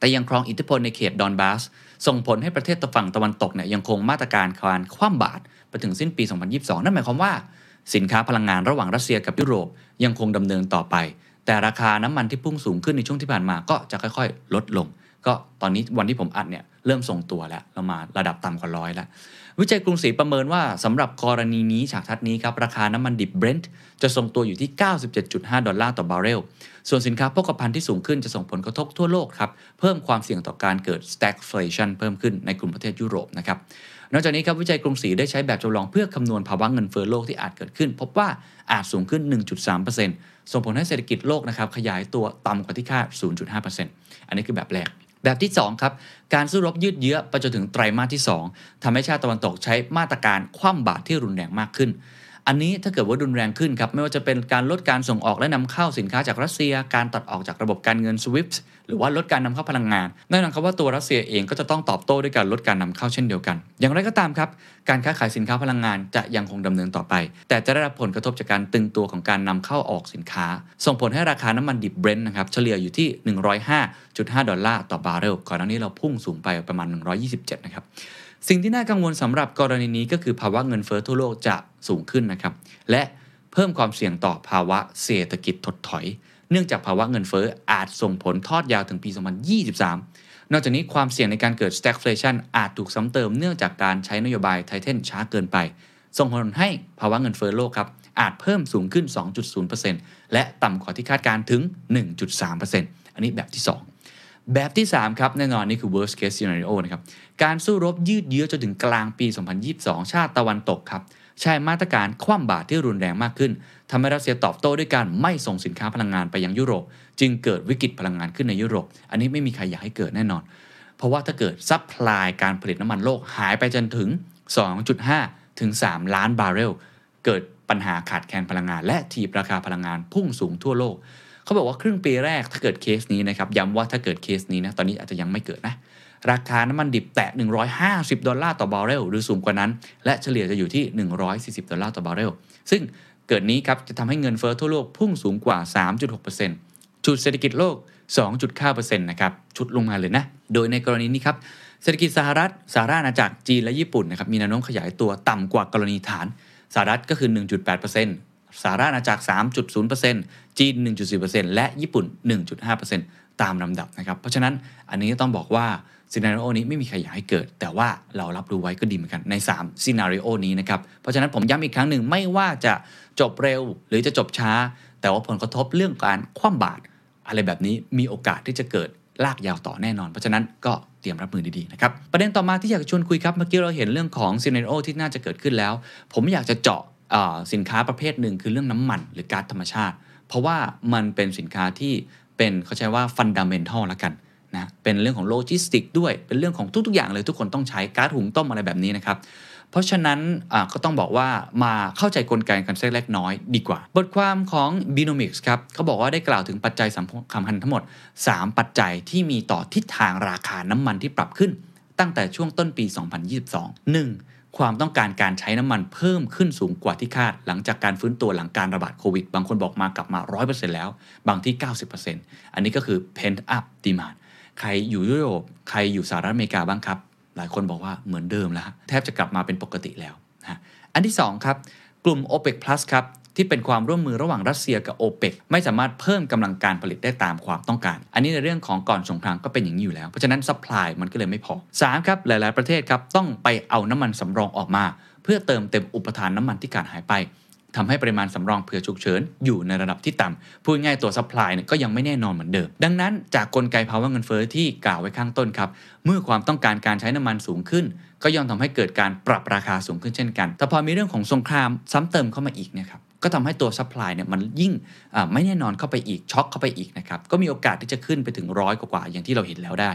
แต่ยังครองอิทธิพลในเขตดอนบาส ส่งผลให้ประเทศตะฝั่งตะวันตกเนี่ยยังคงมาตรการการคว่ำบาตรไปถึงสิ้นปี 2022 นั่นหมายความว่าสินค้าพลังงานระหว่างรัสเซียกับยุโรปยังคงดำเนินต่อไป แต่ราคาน้ำมันที่พุ่งสูงขึ้นในช่วงที่ผ่านมาก็จะค่อยๆ ลดลง ก็ตอนนี้วันที่ผมอัดเนี่ยเริ่มทรงตัวแล้วเรามาระดับต่ำกว่าร้อยแล้ว วิจัยกรุงศรีประเมินว่าสำหรับกรณีนี้ฉากทัศน์นี้ครับราคาน้ำมันดิบเบรนท์จะทรงตัวอยู่ที่ 97.5 ดอลลาร์ต่อบาร์เรล ส่วนสินค้าโภคภัณฑ์ที่สูงขึ้นจะส่งผลกระทบทั่วโลกครับ เพิ่มความเสี่ยงต่อการเกิด stagflation เพิ่มขึ้นในกลุ่มประเทศยุโรปนะครับ นอกจากนี้ครับวิจัยกรุงศรีได้ใช้แบบจำลองเพื่อคำนวณภาวะเงินเฟ้อโลกที่อาจเกิดขึ้น พบว่าอาจสูงขึ้น 1.3%ส่งผลให้เศรษฐกิจโลกนะครับขยายตัวต่ำกว่าที่คาด 0.5%อันนี้คือแบบแรกแบบที่ 2 ครับ การสู้รบยืดเยื้อไปจนถึงไตรมาสที่ 2ทำให้ชาติตะวันตกใช้มาตรการคว่ำบาตรที่รุนแรงมากขึ้น อันนี้ถ้าเกิดว่ารุนแรงขึ้นครับ ไม่ว่าจะเป็นการลดการส่งออกและนำเข้าสินค้าจากรัสเซีย การตัดออกจากระบบการเงิน SWIFT หรือว่าลดการนำเข้าพลังงานแน่นอนครับว่าตัวรัสเซียเองก็จะต้องตอบโต้ด้วยการลดการนำเข้าเช่นเดียวกัน อย่างไรก็ตามครับ การค้าขายสินค้าพลังงานจะยังคงดำเนินต่อไป แต่จะได้รับผลกระทบจากการตึงตัวของการนำเข้าออกสินค้า ส่งผลให้ราคาน้ำมันดิบเบรนท์นะครับเฉลี่ยอยู่ที่ 105.5 ดอลลาร์ต่อบาร์เรลก่อนหน้านี้เราพุ่งสูงไปประมาณ 127 นะครับ สิ่งที่น่ากังวลสำหรับกรณีนี้ก็คือภาวะเงินเฟ้อทั่วโลกจะสูงขึ้นนะครับ และเพิ่มความเสี่ยงต่อภาวะเศรษฐกิจถดถอย เนื่องจากภาวะเงินเฟ้ออาจส่งผลทอดยาวถึงปี 2023 นอกจากนี้ความเสี่ยงในการเกิด stagflation อาจถูกซ้ำเติมเนื่องจากการใช้นโยบาย tighten ช้าเกินไป ส่งผลให้ภาวะเงินเฟ้อโลกครับอาจเพิ่มสูงขึ้น 2.0%และต่ำกว่าที่คาดการณ์ถึง 1.3%อันนี้แบบที่ 2 แบบที่ 3 ครับ แน่นอนนี่คือ worst case scenario นะครับการสู้รบยืดเยื้อจนถึงกลางปี 2022 ชาติตะวันตกครับใช้มาตรการคว่ำบาตรที่รุนแรงมากขึ้นทำให้รัสเซียตอบโต้ด้วยการไม่ส่งสินค้าพลังงานไปยังยุโรป จึงเกิดวิกฤตพลังงานขึ้นในยุโรป อันนี้ไม่มีใครอยากให้เกิดแน่นอน เพราะว่าถ้าเกิด supply การผลิตน้ำมันโลกหายไปจนถึง 2.5 ถึง 3 ล้านบาร์เรล เกิดปัญหาขาดแคลนพลังงาน และถีบราคาพลังงานพุ่งสูงทั่วโลก เขาบอกว่าครึ่งปีแรกถ้าเกิดเคสนี้นะครับย้ำว่าถ้าเกิดเคสนี้นะตอนนี้อาจจะยังไม่เกิดนะราคาน้ำมันดิบแตะ 150 ดอลลาร์ต่อบาร์เรลหรือสูงกว่านั้น และเฉลี่ยจะอยู่ที่ 140 ดอลลาร์ต่อบาร์เรลซึ่งเกิดนี้ครับจะทำให้เงินเฟ้อทั่วโลกพุ่งสูงกว่า 3.6%ฉุดเศรษฐกิจโลก2.9%นะครับฉุดลงมาเลยนะ โดยในกรณีนี้ครับเศรษฐกิจสหรัฐสหราชอาณาจักรจีนและญี่ปุ่นนะครับมีแนวโน้มขยายตัวต่ำกว่ากรณีฐานสหรัฐก็คือ 1.8% สหราชอาณาจักร 3.0%จีน 1.4%และญี่ปุ่น 1.5%ตามลำดับนะครับ เพราะฉะนั้นอันนี้ต้องบอกว่า scenario นี้ไม่มีใครอยากให้เกิด แต่ว่าเรารับรู้ไว้ก็ดีเหมือนกันใน3 scenario นี้นะครับ เพราะฉะนั้นผมย้ำอีกครั้งหนึ่งไม่ว่าจะจบเร็วหรือจะจบช้า แต่ว่าผลกระทบเรื่องการคว่ำบาตรอะไรแบบนี้มีโอกาสที่จะเกิดลากยาวต่อแน่นอน เพราะฉะนั้นก็เตรียมรับมือดีๆนะครับ ประเด็นต่อมาที่อยากชวนคุยครับ เมื่อกี้เราเห็นเรื่องของ scenario ที่น่าจะเกิดขึ้นแล้ว ผมอยากจะเจาะ สินค้าประเภทหนึ่งคือเรื่องน้ำมันหรือก๊าซธรรมชาติ เพราะว่ามันเป็นสินค้าที่เป็นเขาใช้ว่า fundamental ละกันนะเป็นเรื่องของโลจิสติกด้วยเป็นเรื่องของทุก ๆ อย่างเลยทุกคนต้องใช้ก๊าซหุงต้มอะไรแบบนี้นะครับเพราะฉะนั้นก็ต้องบอกว่ามาเข้าใจกลไกกันสักเล็กน้อยดีกว่า บทความของ b i n o m i c s ครับเขาบอกว่าได้กล่าวถึงปัจจัยสำคัญทั้งหมด 3 ปัจจัยที่มีต่อทิศทางราคาน้ำมันที่ปรับขึ้น ตั้งแต่ช่วงต้นปี 2022 1. ความต้องการการใช้น้ำมันเพิ่มขึ้นสูงกว่าที่คาด หลังจากการฟื้นตัวหลังการระบาดโควิด บางคนบอกมากลับมา 100%แล้ว บางที่ 90%อันนี้ก็คือ pent up demand ใครอยู่ยุโรปใครอยู่สหรัฐอเมริกาบ้างครับ หลายคนบอกว่าเหมือนเดิมแล้ว แทบจะกลับมาเป็นปกติแล้วนะอันที่2ครับกลุ่ม OPEC Plus ครับ ที่เป็นความร่วมมือระหว่างรัสเซียกับ OPEC ไม่สามารถเพิ่มกำลังการผลิตได้ตามความต้องการ อันนี้ในเรื่องของก่อนสงครามก็เป็นอย่างนี้อยู่แล้ว เพราะฉะนั้น supply มันก็เลยไม่พอ3ครับหลาย ๆ ประเทศครับต้องไปเอาน้ำมันสำรองออกมา เพื่อเติมเต็มอุปทานน้ำมันที่ขาดหายไปทำให้ปริมาณสำรองเผื่อฉุกเฉินอยู่ในระดับที่ต่ำพูดง่ายตัว supply เนี่ยก็ยังไม่แน่นอนเหมือนเดิม ดังนั้นจากกลไกภาวะเงินเฟ้อที่กล่าวไว้ข้างต้นครับ เมื่อความต้องการการใช้น้ำมันสูงขึ้น ก็ย่อมทำให้เกิดการปรับราคาสูงขึ้นเช่นกัน แต่พอมีเรื่องของสงครามซ้ำเติมเข้ามาอีกนี่ยครับ ก็ทำให้ตัว supply เนี่ยมันยิ่งไม่แน่นอนเข้าไปอีกช็อคเข้าไปอีกนะครับก็มีโอกาสที่จะขึ้นไปถึงร้อยกว่าอย่างที่เราเห็นแล้วได้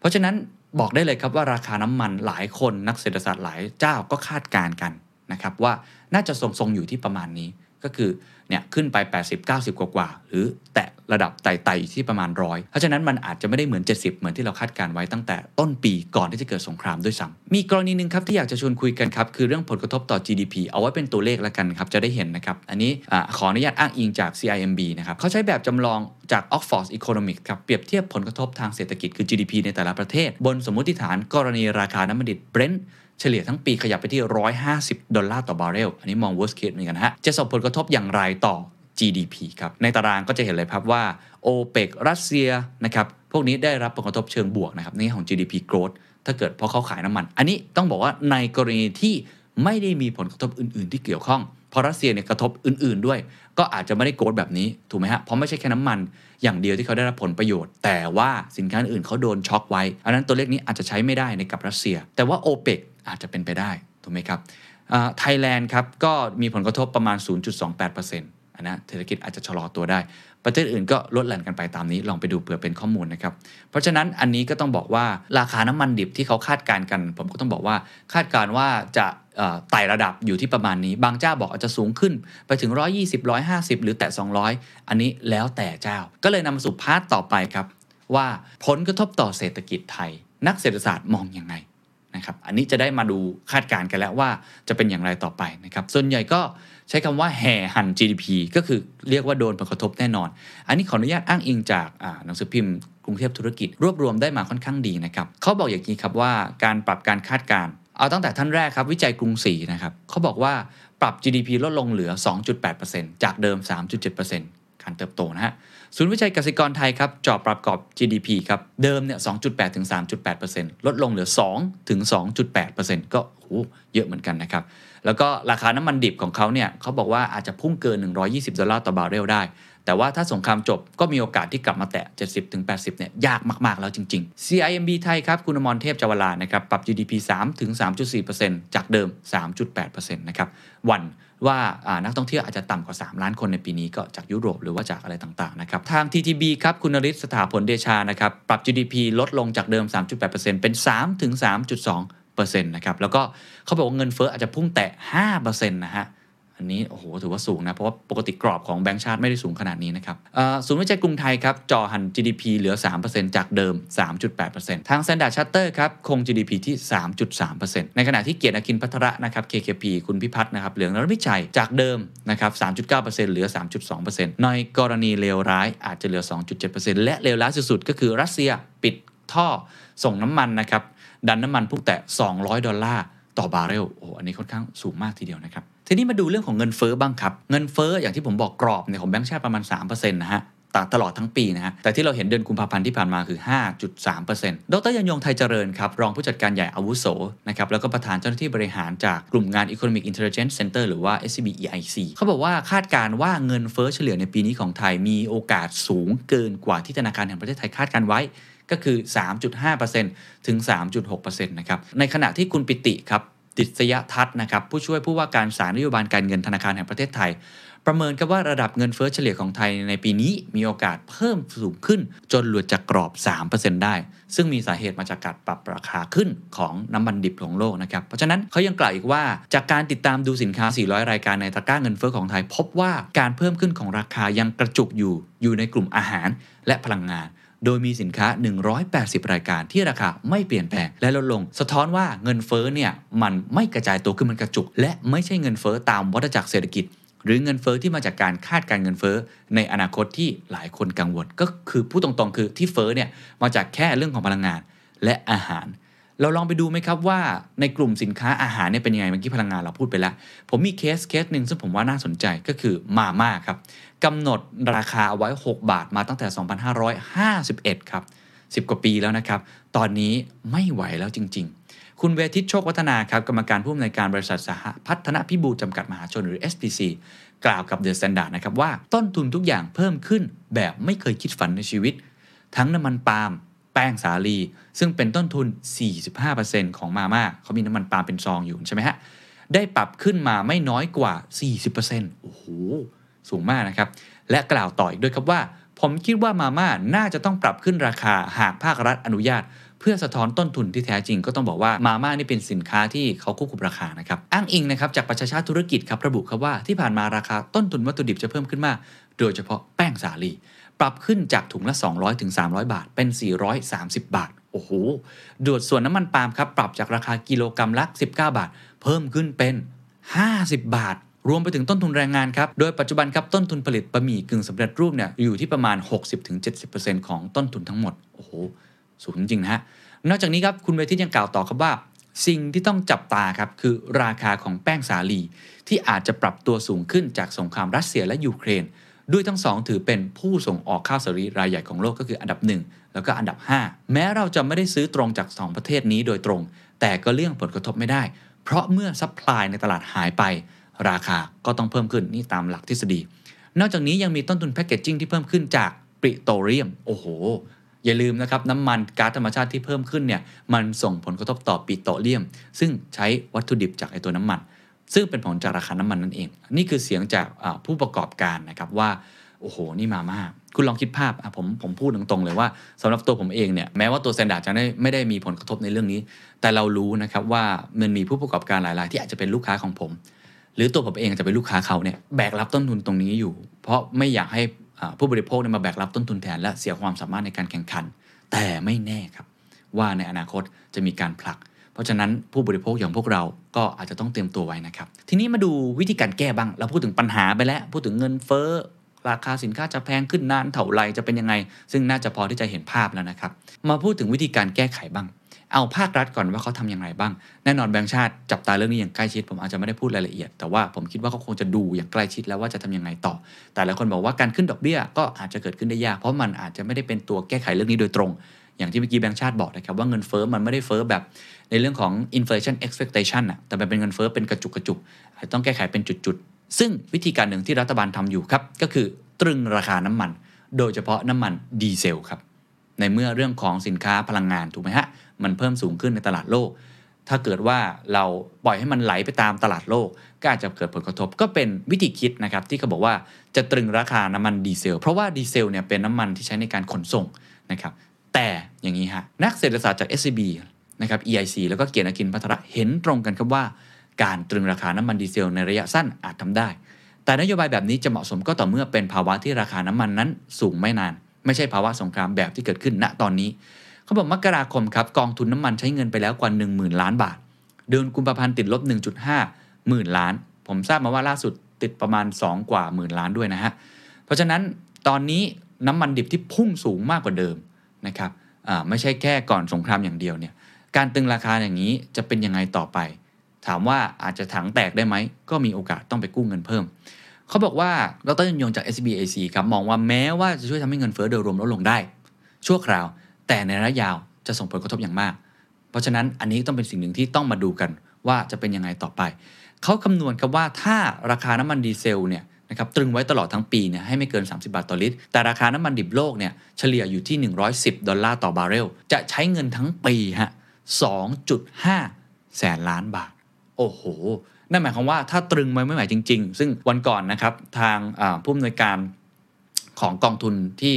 เพราะฉะนั้นบอกได้เลยครับว่าราคาน้ำมันหลายคนนักเศรษฐศาสตร์หลายเจ้าก็คาดการณ์กันนะครับว่าน่าจะทรงๆอยู่ที่ประมาณนี้ ก็คือเนี่ยขึ้นไป 80 90 กว่ากว่าหรือแตะระดับไต่ๆที่ประมาณร้อยเพราะฉะนั้นมันอาจจะไม่ได้เหมือน 70 เหมือนที่เราคาดการไว้ตั้งแต่ต้นปีก่อนที่จะเกิดสงครามด้วยซ้ำมีกรณีหนึ่งครับที่อยากจะชวนคุยกันครับ คือเรื่องผลกระทบต่อ GDP เอาไว้เป็นตัวเลขแล้วกันครับ จะได้เห็นนะครับ อันนี้อขออนุญาตอ้างอิงจาก CIMB นะครับเขาใช้แบบจำลองจาก Oxford Economics ครับเปรียบเทียบผลกระทบทางเศรษฐกิจคือ GDP ในแต่ละประเทศ บนสมมติฐานกรณีราคาน้ำมันดิบ Brent เฉลี่ยทั้งปีขยับไปที่ 150 ดอลลาร์ต่อบาร์เรล อันนี้มอง worst case เหมือนกันฮะ จะส่งผลกระทบอย่างไรต่อ GDP ครับ ในตารางก็จะเห็นเลยครับว่า OPEC รัสเซียนะครับ พวกนี้ได้รับผลกระทบเชิงบวกนะครับในของ GDP growth ถ้าเกิดเพราะเขาขายน้ำมัน อันนี้ต้องบอกว่าในกรณีที่ไม่ได้มีผลกระทบอื่น ๆ ที่เกี่ยวข้องเพราะรัสเซียเนี่ยกระทบอื่น ๆ ด้วย ก็อาจจะไม่ได้โกรธแบบนี้ถูกไหมฮะเพราะไม่ใช่แค่น้ำมัน อย่างเดียวที่เขาได้รับผลประโยชน์ แต่ว่าสินค้าอื่นเขาโดนช็อคไว้อันนั้นตัวเลขนี้อาจจะใช้ไม่ได้ในกับรัสเซีย แต่ว่า OPEC อาจจะเป็นไปได้ถูกไหมครับไทยแลนด์ครับก็มีผลกระทบประมาณ 0.28%อันนะเศรษฐกิจอาจจะชะลอตัวได้ ประเทศอื่นก็ลดแหล่นกันไปตามนี้ลองไปดูเผื่อเป็นข้อมูลนะครับ เพราะฉะนั้นอันนี้ก็ต้องบอกว่าราคาน้ำมันดิบที่เขาคาดการณ์กัน ผมก็ต้องบอกว่าคาดการณ์ว่าจะไต่ระดับอยู่ที่ประมาณนี้ บางเจ้าบอกอาจจะสูงขึ้นไปถึง 120 150 หรือแตะ200 อันนี้แล้วแต่เจ้า ก็เลยนำมาสู่พาร์ทต่อไปครับ ว่าผลกระทบต่อเศรษฐกิจไทย นักเศรษฐศาสตร์มองอย่างไง นะครับอันนี้จะได้มาดูคาดการณ์กันแล้วว่าจะเป็นอย่างไรต่อไปนะครับส่วนใหญ่ก็ใช้คำว่าแห่หัน GDP ก็คือเรียกว่าโดนผลกระทบแน่นอน อันนี้ขออนุญาตอ้างอิงจากหนังสือพิมพ์กรุงเทพธุรกิจ รวบรวมได้มาค่อนข้างดีนะครับเขาบอกอย่างนี้ครับว่าการปรับการคาดการณ์เอาตั้งแต่ท่านแรกครับ วิจัยกรุงศรีนะครับเขาบอกว่าปรับ GDP ลดลงเหลือ 2.8%จากเดิม 3.7%การเติบโตนะฮะ ศูนย์วิจัยกสิกรไทยครับจอบประกอบ GDP ครับเดิมเนี่ย 2.8 ถึง 3.8 ลดลงเหลือ 2 ถึง 2.8 ก็โหเยอะเหมือนกันนะครับ แล้วก็ราคาน้ำมันดิบของเขาเนี่ยเขาบอกว่าอาจจะพุ่งเกิน 120 ดอลลาร์ต่อบาร์เรลได้ แต่ว่าถ้าสงครามจบก็มีโอกาสที่กลับมาแตะ 70ถึง80 เนี่ยยากมาก ๆ แล้วจริง ๆ CIMB ไทยครับคุณอมรเทพจวรานะครับปรับ GDP 3ถึง3.4%จากเดิม 3.8%นะครับวัน ว่านักท่องเที่ยวอาจจะต่ำกว่า 3 ล้านคนในปีนี้ก็จากยุโรปหรือว่าจากอะไรต่างๆนะครับทาง TTB ครับคุณนริศสถาผลเดชานะครับปรับ GDP ลดลงจากเดิม 3.8%เป็น3ถึง3.2%นะครับแล้วก็เขาบอกว่าเงินเฟ้ออาจจะพุ่งแตะ5%นะฮะ อันนี้โอ้โหถือว่าสูงนะ เพราะว่าปกติกรอบของแบงก์ชาติไม่ได้สูงขนาดนี้นะครับศูนย์วิจัยกรุงไทยครับจ่อหัน GDP เหลือ 3%จากเดิม 3.8%ทาง Standard Charter ครับคง GDP ที่ 3.3%ในขณะที่เกียรตินาคินภัทรนะครับ KKP คุณพิพัฒน์นะครับเหลืองนฤมิตชัยจากเดิมนะครับ3.9%เหลือ 3.2%ในกรณีเลวร้ายอาจจะเหลือ 2.7%และเลวร้ายสุดๆก็คือรัสเซียปิดท่อส่งน้ำมันนะครับดันน้ำมันพุ่งแตะ200 ดอลลาร์ต่อบาร์เรลโอ้อันนี้ค่อนข้างสูงมากทีเดียวนะครับ ทีนี้มาดูเรื่องของเงินเฟ้อบ้างครับ เงินเฟ้ออย่างที่ผมบอกกรอบเนี่ยของแบงก์ชาติประมาณ3%นะฮะตตลอดทั้งปีนะฮะ แต่ที่เราเห็นเดือนกุมภาพันธ์ที่ผ่านมาคือ 5.3%ดรยันยงไทยเจริญครับ รองผู้จัดการใหญ่อาวุโสนะครับ แล้วก็ประธานเจ้าหน้าที่บริหารจากกลุ่มงาน Economic Intelligence Center หรือว่า SCB EIC เขาบอกว่าคาดการณ์ว่าเงินเฟ้อเฉลี่ยในปีนี้ของไทยมีโอกาสสูงเกินกว่าที่ธนาคารแห่งประเทศไทยคาดการไว้ก็คือ 3.5%ถึง 3.6%นะครับ ในขณะที่คุณปิติครับ ดิษยทัศน์นะครับผู้ช่วยผู้ว่าการสารนโยบายการเงินธนาคารแห่งประเทศไทย ประเมินกันว่าระดับเงินเฟ้อเฉลี่ยของไทยในปีนี้มีโอกาสเพิ่มสูงขึ้น จนหลุดจากกรอบ 3%ได้ ซึ่งมีสาเหตุมาจากการปรับราคาขึ้นของน้ำมันดิบของโลกนะครับ เพราะฉะนั้นเขายังกล่าวอีกว่า จากการติดตามดูสินค้า 400 รายการในตะกร้าเงินเฟ้อของไทย พบว่าการเพิ่มขึ้นของราคายังกระจุกอยู่อยู่ในกลุ่มอาหารและพลังงาน โดยมีสินค้า 180 รายการที่ราคาไม่เปลี่ยนแปลงและลดลง สะท้อนว่าเงินเฟ้อเนี่ยมันไม่กระจายตัวขึ้นมันกระจุก และไม่ใช่เงินเฟ้อตามวัฏจักรเศรษฐกิจ หรือเงินเฟ้อที่มาจากการคาดการเงินเฟ้อในอนาคตที่หลายคนกังวล ก็คือพูดตรงๆ คือที่เฟ้อเนี่ยมาจากแค่เรื่องของพลังงานและอาหารเราลองไปดูไหมครับว่าในกลุ่มสินค้าอาหารเนี่ยเป็นยังไงเมื่อกี้พลังงานเราพูดไปแล้ว ผมมี case case หนึ่งซึ่งผมว่าน่าสนใจก็คือมาม่าครับ กำหนดราคาเอาไว้ 6 บาทมาตั้งแต่ 2551 ครับ 10 กว่าปีแล้วนะครับ ตอนนี้ไม่ไหวแล้วจริง ๆ คุณเวทิตโชควัฒนาครับกรรมการผู้อำนวยการบริษัทสหพัฒนพิบูลจำกัดมหาชนหรือ SPC กล่าวกับ The Standard นะครับว่าต้นทุนทุกอย่างเพิ่มขึ้นแบบไม่เคยคิดฝันในชีวิต ทั้งน้ำมันปาล์มแป้งสาลี ซึ่งเป็นต้นทุน 45%ของมาม่าเขามีน้ำมันปาล์มเป็นซองอยู่ใช่ไหมฮะได้ปรับขึ้นมาไม่น้อยกว่า 40%โอ้โห สูงมากนะครับ และกล่าวต่ออีกด้วยครับว่า ผมคิดว่ามาม่าน่าจะต้องปรับขึ้นราคาหากภาครัฐอนุญาต เพื่อสะท้อนต้นทุนที่แท้จริงก็ต้องบอกว่ามาม่านี่เป็นสินค้าที่เขาควบคุมราคานะครับอ้างอิงนะครับจากประชาชาติธุรกิจครับระบุครับว่าที่ผ่านมาราคาต้นทุนวัตถุดิบจะเพิ่มขึ้นมาก โดยเฉพาะแป้งสาลีปรับขึ้นจากถุงละ 200ถึง300 บาท เป็น 430 บาท โอ้โหโดดส่วนน้ำมันปาล์มครับ ปรับจากราคากิโลกรัมละ 19 บาท เพิ่มขึ้นเป็น 50 บาท รวมไปถึงต้นทุนแรงงานครับ โดยปัจจุบันครับต้นทุนผลิตบะหมี่กึ่งสำเร็จรูปเนี่ยอยู่ที่ประมาณ 60-70%ของต้นทุนทั้งหมด โอ้โห สูงจริงนะฮะ นอกจากนี้ครับคุณเวทิตยังกล่าวต่อครับว่า สิ่งที่ต้องจับตาครับคือราคาของแป้งสาลี ที่อาจจะปรับตัวสูงขึ้นจากสงครามรัสเซียและยูเครน ด้วยทั้งสองถือเป็นผู้ส่งออกข้าวสาลีรายใหญ่ของโลกก็คืออันดับ 1 แล้วก็อันดับ 5 แม้เราจะไม่ได้ซื้อตรงจาก 2 ประเทศนี้โดยตรง แต่ก็เลี่ยงผลกระทบไม่ได้ เพราะเมื่อ supply ในตลาดหายไป ราคาก็ต้องเพิ่มขึ้นนี่ตามหลักทฤษฎี นอกจากนี้ยังมีต้นทุน packaging ที่เพิ่มขึ้นจากปิโตรเลียม โอ้โห อย่าลืมนะครับน้ำมันก๊าซธรรมชาติที่เพิ่มขึ้นเนี่ยมันส่งผลกระทบต่อปิโตรเลียม ซึ่งใช้วัตถุดิบจากไอตัวน้ำมัน ซึ่งเป็นผลจากราคาน้ำมันนั่นเอง นี่คือเสียงจากผู้ประกอบการนะครับว่าโอ้โหนี่มามากคุณลองคิดภาพผมผมพูดตรงๆเลยว่าสำหรับตัวผมเองเนี่ยแม้ว่าตัวแซนดาจะไไม่ได้มีผลกระทบในเรื่องนี้ แต่เรารู้นะครับว่ามันมีผู้ประกอบการหลาย ๆ ที่อาจจะเป็นลูกค้าของผม รือตัวผมเองจะเป็นลูกค้าเขาเนี่ยแบกรับต้นทุนตรงนี้อยู่ เพราะไม่อยากให้ผู้บริโภคมาแบกรับต้นทุนแทนและเสียความสามารถในการแข่งขัน แต่ไม่แน่ครับ ว่าในอนาคตจะมีการผลัก เพราะฉะนั้นผู้บริโภคอย่างพวกเราก็อาจจะต้องเตรียมตัวไว้นะครับ ทีนี้มาดูวิธีการแก้บ้าง เราพูดถึงปัญหาไปแล้ว พูดถึงเงินเฟ้อราคาสินค้าจะแพงขึ้นนานเท่าไรจะเป็นยังไง ซึ่งน่าจะพอที่จะเห็นภาพแล้วนะครับ มาพูดถึงวิธีการแก้ไขบ้าง เอาภาครัฐก่อนว่าเขาทำอย่างไรบ้าง แน่นอนแบงค์ชาติจับตาเรื่องนี้อย่างใกล้ชิด ผมอาจจะไม่ได้พูดรายละเอียด แต่ว่าผมคิดว่าเขาคงจะดูอย่างใกล้ชิดแล้วว่าจะทำยังไงต่อ แต่หลายคนบอกว่าการขึ้นดอกเบี้ยก็อาจจะเกิดขึ้นได้ยาก เพราะมันอาจจะไม่ได้เป็นตัวแก้ไขเรื่องนี้โดยตรง อย่างที่เมื่อกี้แบงค์ชาติบอกนะครับว่าเงินเฟ้อมันไม่ได้เฟ้อแบบในเรื่องของ inflation expectation อะแต่มันเป็นเงินเฟ้อเป็นกระจุกกระจุกต้องแก้ไขเป็นจุดๆซึ่งวิธีการหนึ่งที่รัฐบาลทำอยู่ครับก็คือตรึงราคาน้ำมัน โดยเฉพาะน้ำมันดีเซลครับในเมื่อเรื่องของสินค้าพลังงานถูกไหมฮะ มันเพิ่มสูงขึ้นในตลาดโลก ถ้าเกิดว่าเราปล่อยให้มันไหลไปตามตลาดโลก ก็อาจจะเกิดผลกระทบ ก็เป็นวิธีคิดนะครับที่เขาบอกว่าจะตรึงราคาน้ำมันดีเซล เพราะว่าดีเซลเนี่ยเป็นน้ำมันที่ใช้ในการขนส่งนะครับ แต่อย่างนี้ฮะนักเศรษฐศาสตร์จาก SCB นะครับ EIC แล้วก็เกียรติกินพัทระเห็นตรงกันครับว่า การตรึงราคาน้ำมันดีเซลในระยะสั้นอาจทำได้ แต่นโยบายแบบนี้จะเหมาะสมก็ต่อเมื่อเป็นภาวะที่ราคาน้ำมันนั้นสูงไม่นาน ไม่ใช่ภาวะสงครามแบบที่เกิดขึ้นณตอนนี้ เขาบอกมกราคมครับกองทุนน้ำมันใช้เงินไปแล้วกว่า 1 0,000 ล้านบาท เดือนกุมภาพันธ์ติดลบ 1.5 หมื่นล้าน ผมทราบมาว่าล่าสุดติดประมาณ 2 กว่าหมื่นล้านด้วยนะฮะเพราะฉะนั้นตอนนี้น้ำมันดิบที่พุ่งสูงมากกว่าเดิมนะครับไม่ใช่แค่ก่อนสงครามอย่างเดียวเนี่ยการตึงราคาอย่างนี้จะเป็นยังไงต่อไป ถามว่าอาจจะถังแตกได้ไหม ก็มีโอกาสต้องไปกู้เงินเพิ่ม เขาบอกว่าดรยงยงจาก SBAC ครับมองว่าแม้ว่าจะช่วยทำให้เงินเฟ้อโดยรวมลดลงได้ ชั่วคราว แต่ในระยะยาวจะส่งผลกระทบอย่างมาก เพราะฉะนั้นอันนี้ต้องเป็นสิ่งหนึ่งที่ต้องมาดูกันว่าจะเป็นยังไงต่อไป เขาคำนวณครับว่าถ้าราคาน้ำมันดีเซลเนี่ยนะครับตรึงไว้ตลอดทั้งปีเนี่ยให้ไม่เกิน 30 บาทต่อลิตร แต่ราคาน้ำมันดิบโลกเนี่ยเฉลี่ยอยู่ที่ 110 ดอลลาร์ต่อบาร์เรล จะใช้เงินทั้งปีฮะ 2.5 แสนล้านบาท โอ้โห นั่นหมายความว่าถ้าตรึงไว้ไม่ไหวจริง ๆ ซึ่งวันก่อนนะครับทางผู้อำนวยการของกองทุนที่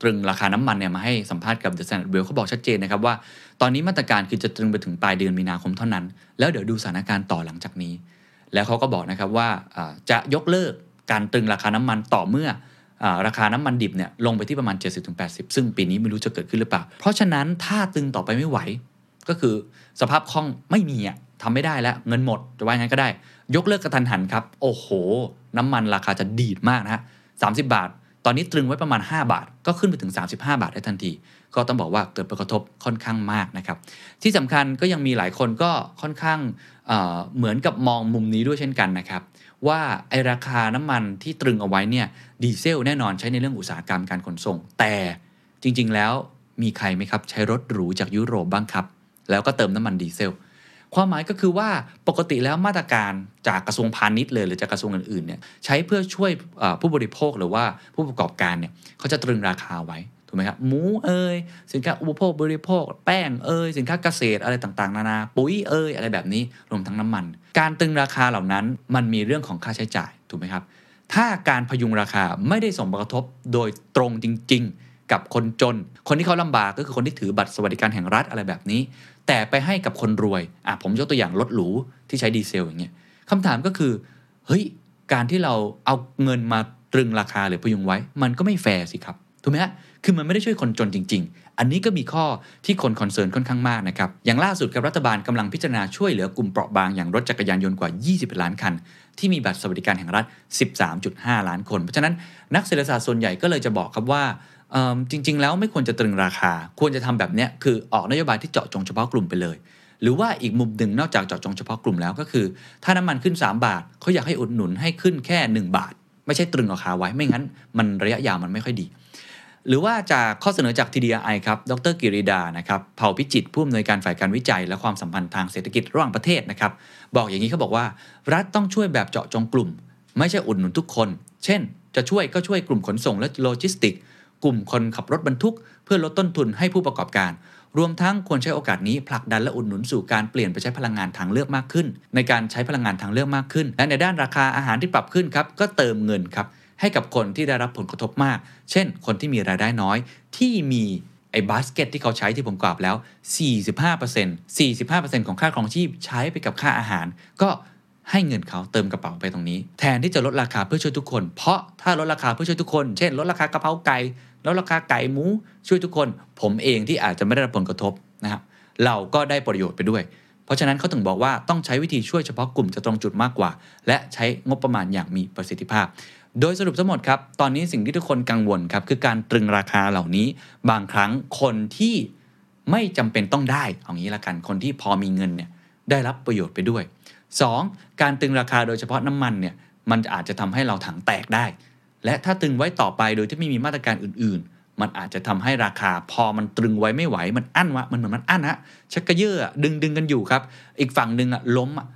ตรึงราคาน้ำมันเนี่ยมาให้สัมภาษณ์กับ The Standard Well เขาบอกชัดเจนนะครับว่า ตอนนี้มาตรการคือจะตรึงไปถึงปลายเดือนมีนาคมเท่านั้น แล้วเดี๋ยวดูสถานการณ์ต่อหลังจากนี้ แล้วเขาก็บอกนะครับว่าจะยกเลิกการตรึงราคาน้ำมันต่อเมื่อราคาน้ำมันดิบเนี่ยลงไปที่ประมาณ 70-80 ซึ่งปีนี้ไม่รู้จะเกิดขึ้นหรือเปล่า เพราะฉะนั้นถ้าตึงต่อไปไม่ไหว ก็คือสภาพคล่องไม่มีอะทำไม่ได้แล้วเงินหมดจะว่างั้นก็ได้ ยกเลิกกระทันหันครับ โอ้โห น้ำมันราคาจะดีดมากนะฮะสาบาท ตอนนี้ตรึงไว้ประมาณ 5 บาท ก็ขึ้นไปถึง 35 บาทได้ทันที ก็ต้องบอกว่าเกิดผลกระทบค่อนข้างมากนะครับ ที่สำคัญก็ยังมีหลายคนก็ค่อนข้างเเหมือนกับมองมุมนี้ด้วยเช่นกันนะครับ ว่าไอราคาน้ำมันที่ตรึงเอาไว้เนี่ยดีเซลแน่นอนใช้ในเรื่องอุตสาหกรรมการขนส่ง แต่จริง ๆ แล้วมีใครไหมครับ ใช้รถหรูจากยุโรปบ้างครับ แล้วก็เติมน้ำมันดีเซล ความหมายก็คือว่าปกติแล้วมาตรการจากกระทรวงพาณิชย์เลยหรือจากกระทรวงอื่นๆเนี่ยใช้เพื่อช่วยผู้บริโภคหรือว่าผู้ประกอบการเนี่ยเขาจะตรึงราคาไว้ถูกไหมครับหมูเอ่ยสินค้าอุปโภคบริโภค แป้งเอ่ยสินค้าเกษตรอะไรต่างๆ นานา ปุ๋ยเอ่ยอะไรแบบนี้รวมทั้งน้ำมัน การตึงราคาเหล่านั้นมันมีเรื่องของค่าใช้จ่ายถูกไหมครับ ถ้าการพยุงราคาไม่ได้ส่งผลกระทบโดยตรงจริง ๆ กับคนจน คนที่เขาลำบากก็คือคนที่ถือบัตรสวัสดิการแห่งรัฐอะไรแบบนี้ แต่ไปให้กับคนรวยอะผมยกตัวอย่างรถหรูที่ใช้ดีเซลอย่างเงี้ยคำถามก็คือเฮ้ยการที่เราเอาเงินมาตรึงราคาหรือพยุงไว้ มันก็ไม่แฟร์สิครับถูกไหมฮะคือมันไม่ได้ช่วยคนจนจริง ๆ อันนี้ก็มีข้อที่คน concern ค่อนข้างมากนะครับ อย่างล่าสุดกับรัฐบาลกำลังพิจารณาช่วยเหลือกลุ่มเปราะบางอย่างรถจักรยานยนต์กว่า 20 ล้านคัน ที่มีบัตรสวัสดิการแห่งรัฐ 13.5 ล้านคน เพราะฉะนั้นนักเศรษฐศาสตร์ส่วนใหญ่ก็เลยจะบอกครับว่า จริง ๆ แล้วไม่ควรจะตรึงราคา ควรจะทำแบบนี้คือออกนโยบายที่เจาะจงเฉพาะกลุ่มไปเลย หรือว่าอีกมุมหนึ่งนอกจากเจาะจงเฉพาะกลุ่มแล้วก็คือ ถ้าน้ำมันขึ้น 3 บาทเขาอยากให้อุดหนุนให้ขึ้นแค่ 1 บาท ไม่ใช่ตรึงราคาไว้ไม่งั้น มันระยะยาวมันไม่ค่อยดี หรือว่าจากข้อเสนอจาก TDI ครับ ดรกิริดานะครับเผ่าพิจิตผู้อำนวยการฝ่ายการวิจัย และความสัมพันธ์ทางเศรษฐกิจระหว่างประเทศนะครับบอกอย่างนี้เขาบอกว่า รัฐต้องช่วยแบบเจาะจงกลุ่ม ไม่ใช่อุดหนุนทุกคน เช่น จะช่วยก็ช่วยกลุ่มขนส่งและโลจิสติก กลุ่มคนขับรถบรรทุก เพื่อลดต้นทุนให้ผู้ประกอบการ รวมทั้งควรใช้โอกาสนี้ผลักดันและอุดหนุนสู่การเปลี่ยนไปใช้พลังงานทางเลือกมากขึ้น ในการใช้พลังงานทางเลือกมากขึ้น และในด้านราคาอาหารที่ปรับขึ้นครับก็เติมเงินครับให้กับคนที่ได้รับผลกระทบมาก เช่น คนที่มีรายได้น้อย ที่มีไอ้บาสเกตที่เขาใช้ที่ผมกล่าวแล้ว 45% 45%ของค่าครองชีพใช้ไปกับค่าอาหาร ก็ให้เงินเขาเติมกระเป๋าไปตรงนี้ แทนที่จะลดราคาเพื่อช่วยทุกคน เพราะถ้าลดราคาเพื่อช่วยทุกคน เช่น ลดราคากระเพราไก่ แลดราคาไก่หมูช่วยทุกคน ผมเองที่อาจจะไม่ได้รับผลกระทบนะครับเราก็ได้ประโยชน์ไปด้วย เพราะฉะนั้นเขาถึงบอกว่าต้องใช้วิธีช่วยเฉพาะกลุ่มจะตรงจุดมากกว่า และใช้งบประมาณอย่างมีประสิทธิภาพ โดยสรุปทั้งหมดครับ ตอนนี้สิ่งที่ทุกคนกังวลครับคือการตรึงราคาเหล่านี้ บางครั้งคนที่ไม่จำเป็นต้องได้เอางี้ละกันคนที่พอมีเงินเนี่ยได้รับประโยชน์ไปด้วย 2. การตึงราคาโดยเฉพาะน้ำมันเนี่ยมันอาจจะทำให้เราถังแตกได้ และถ้าตึงไว้ต่อไปโดยที่ไม่มีมาตรการอื่น ๆ มันอาจจะทำให้ราคาพอมันตรึงไว้ไม่ไหว มันอั้นวะมันเหมือนมันอั้นฮะชักกระเยอะอะดึงดึงกันอยู่ครับ อีกฝั่งหนึ่งอะล้มอะ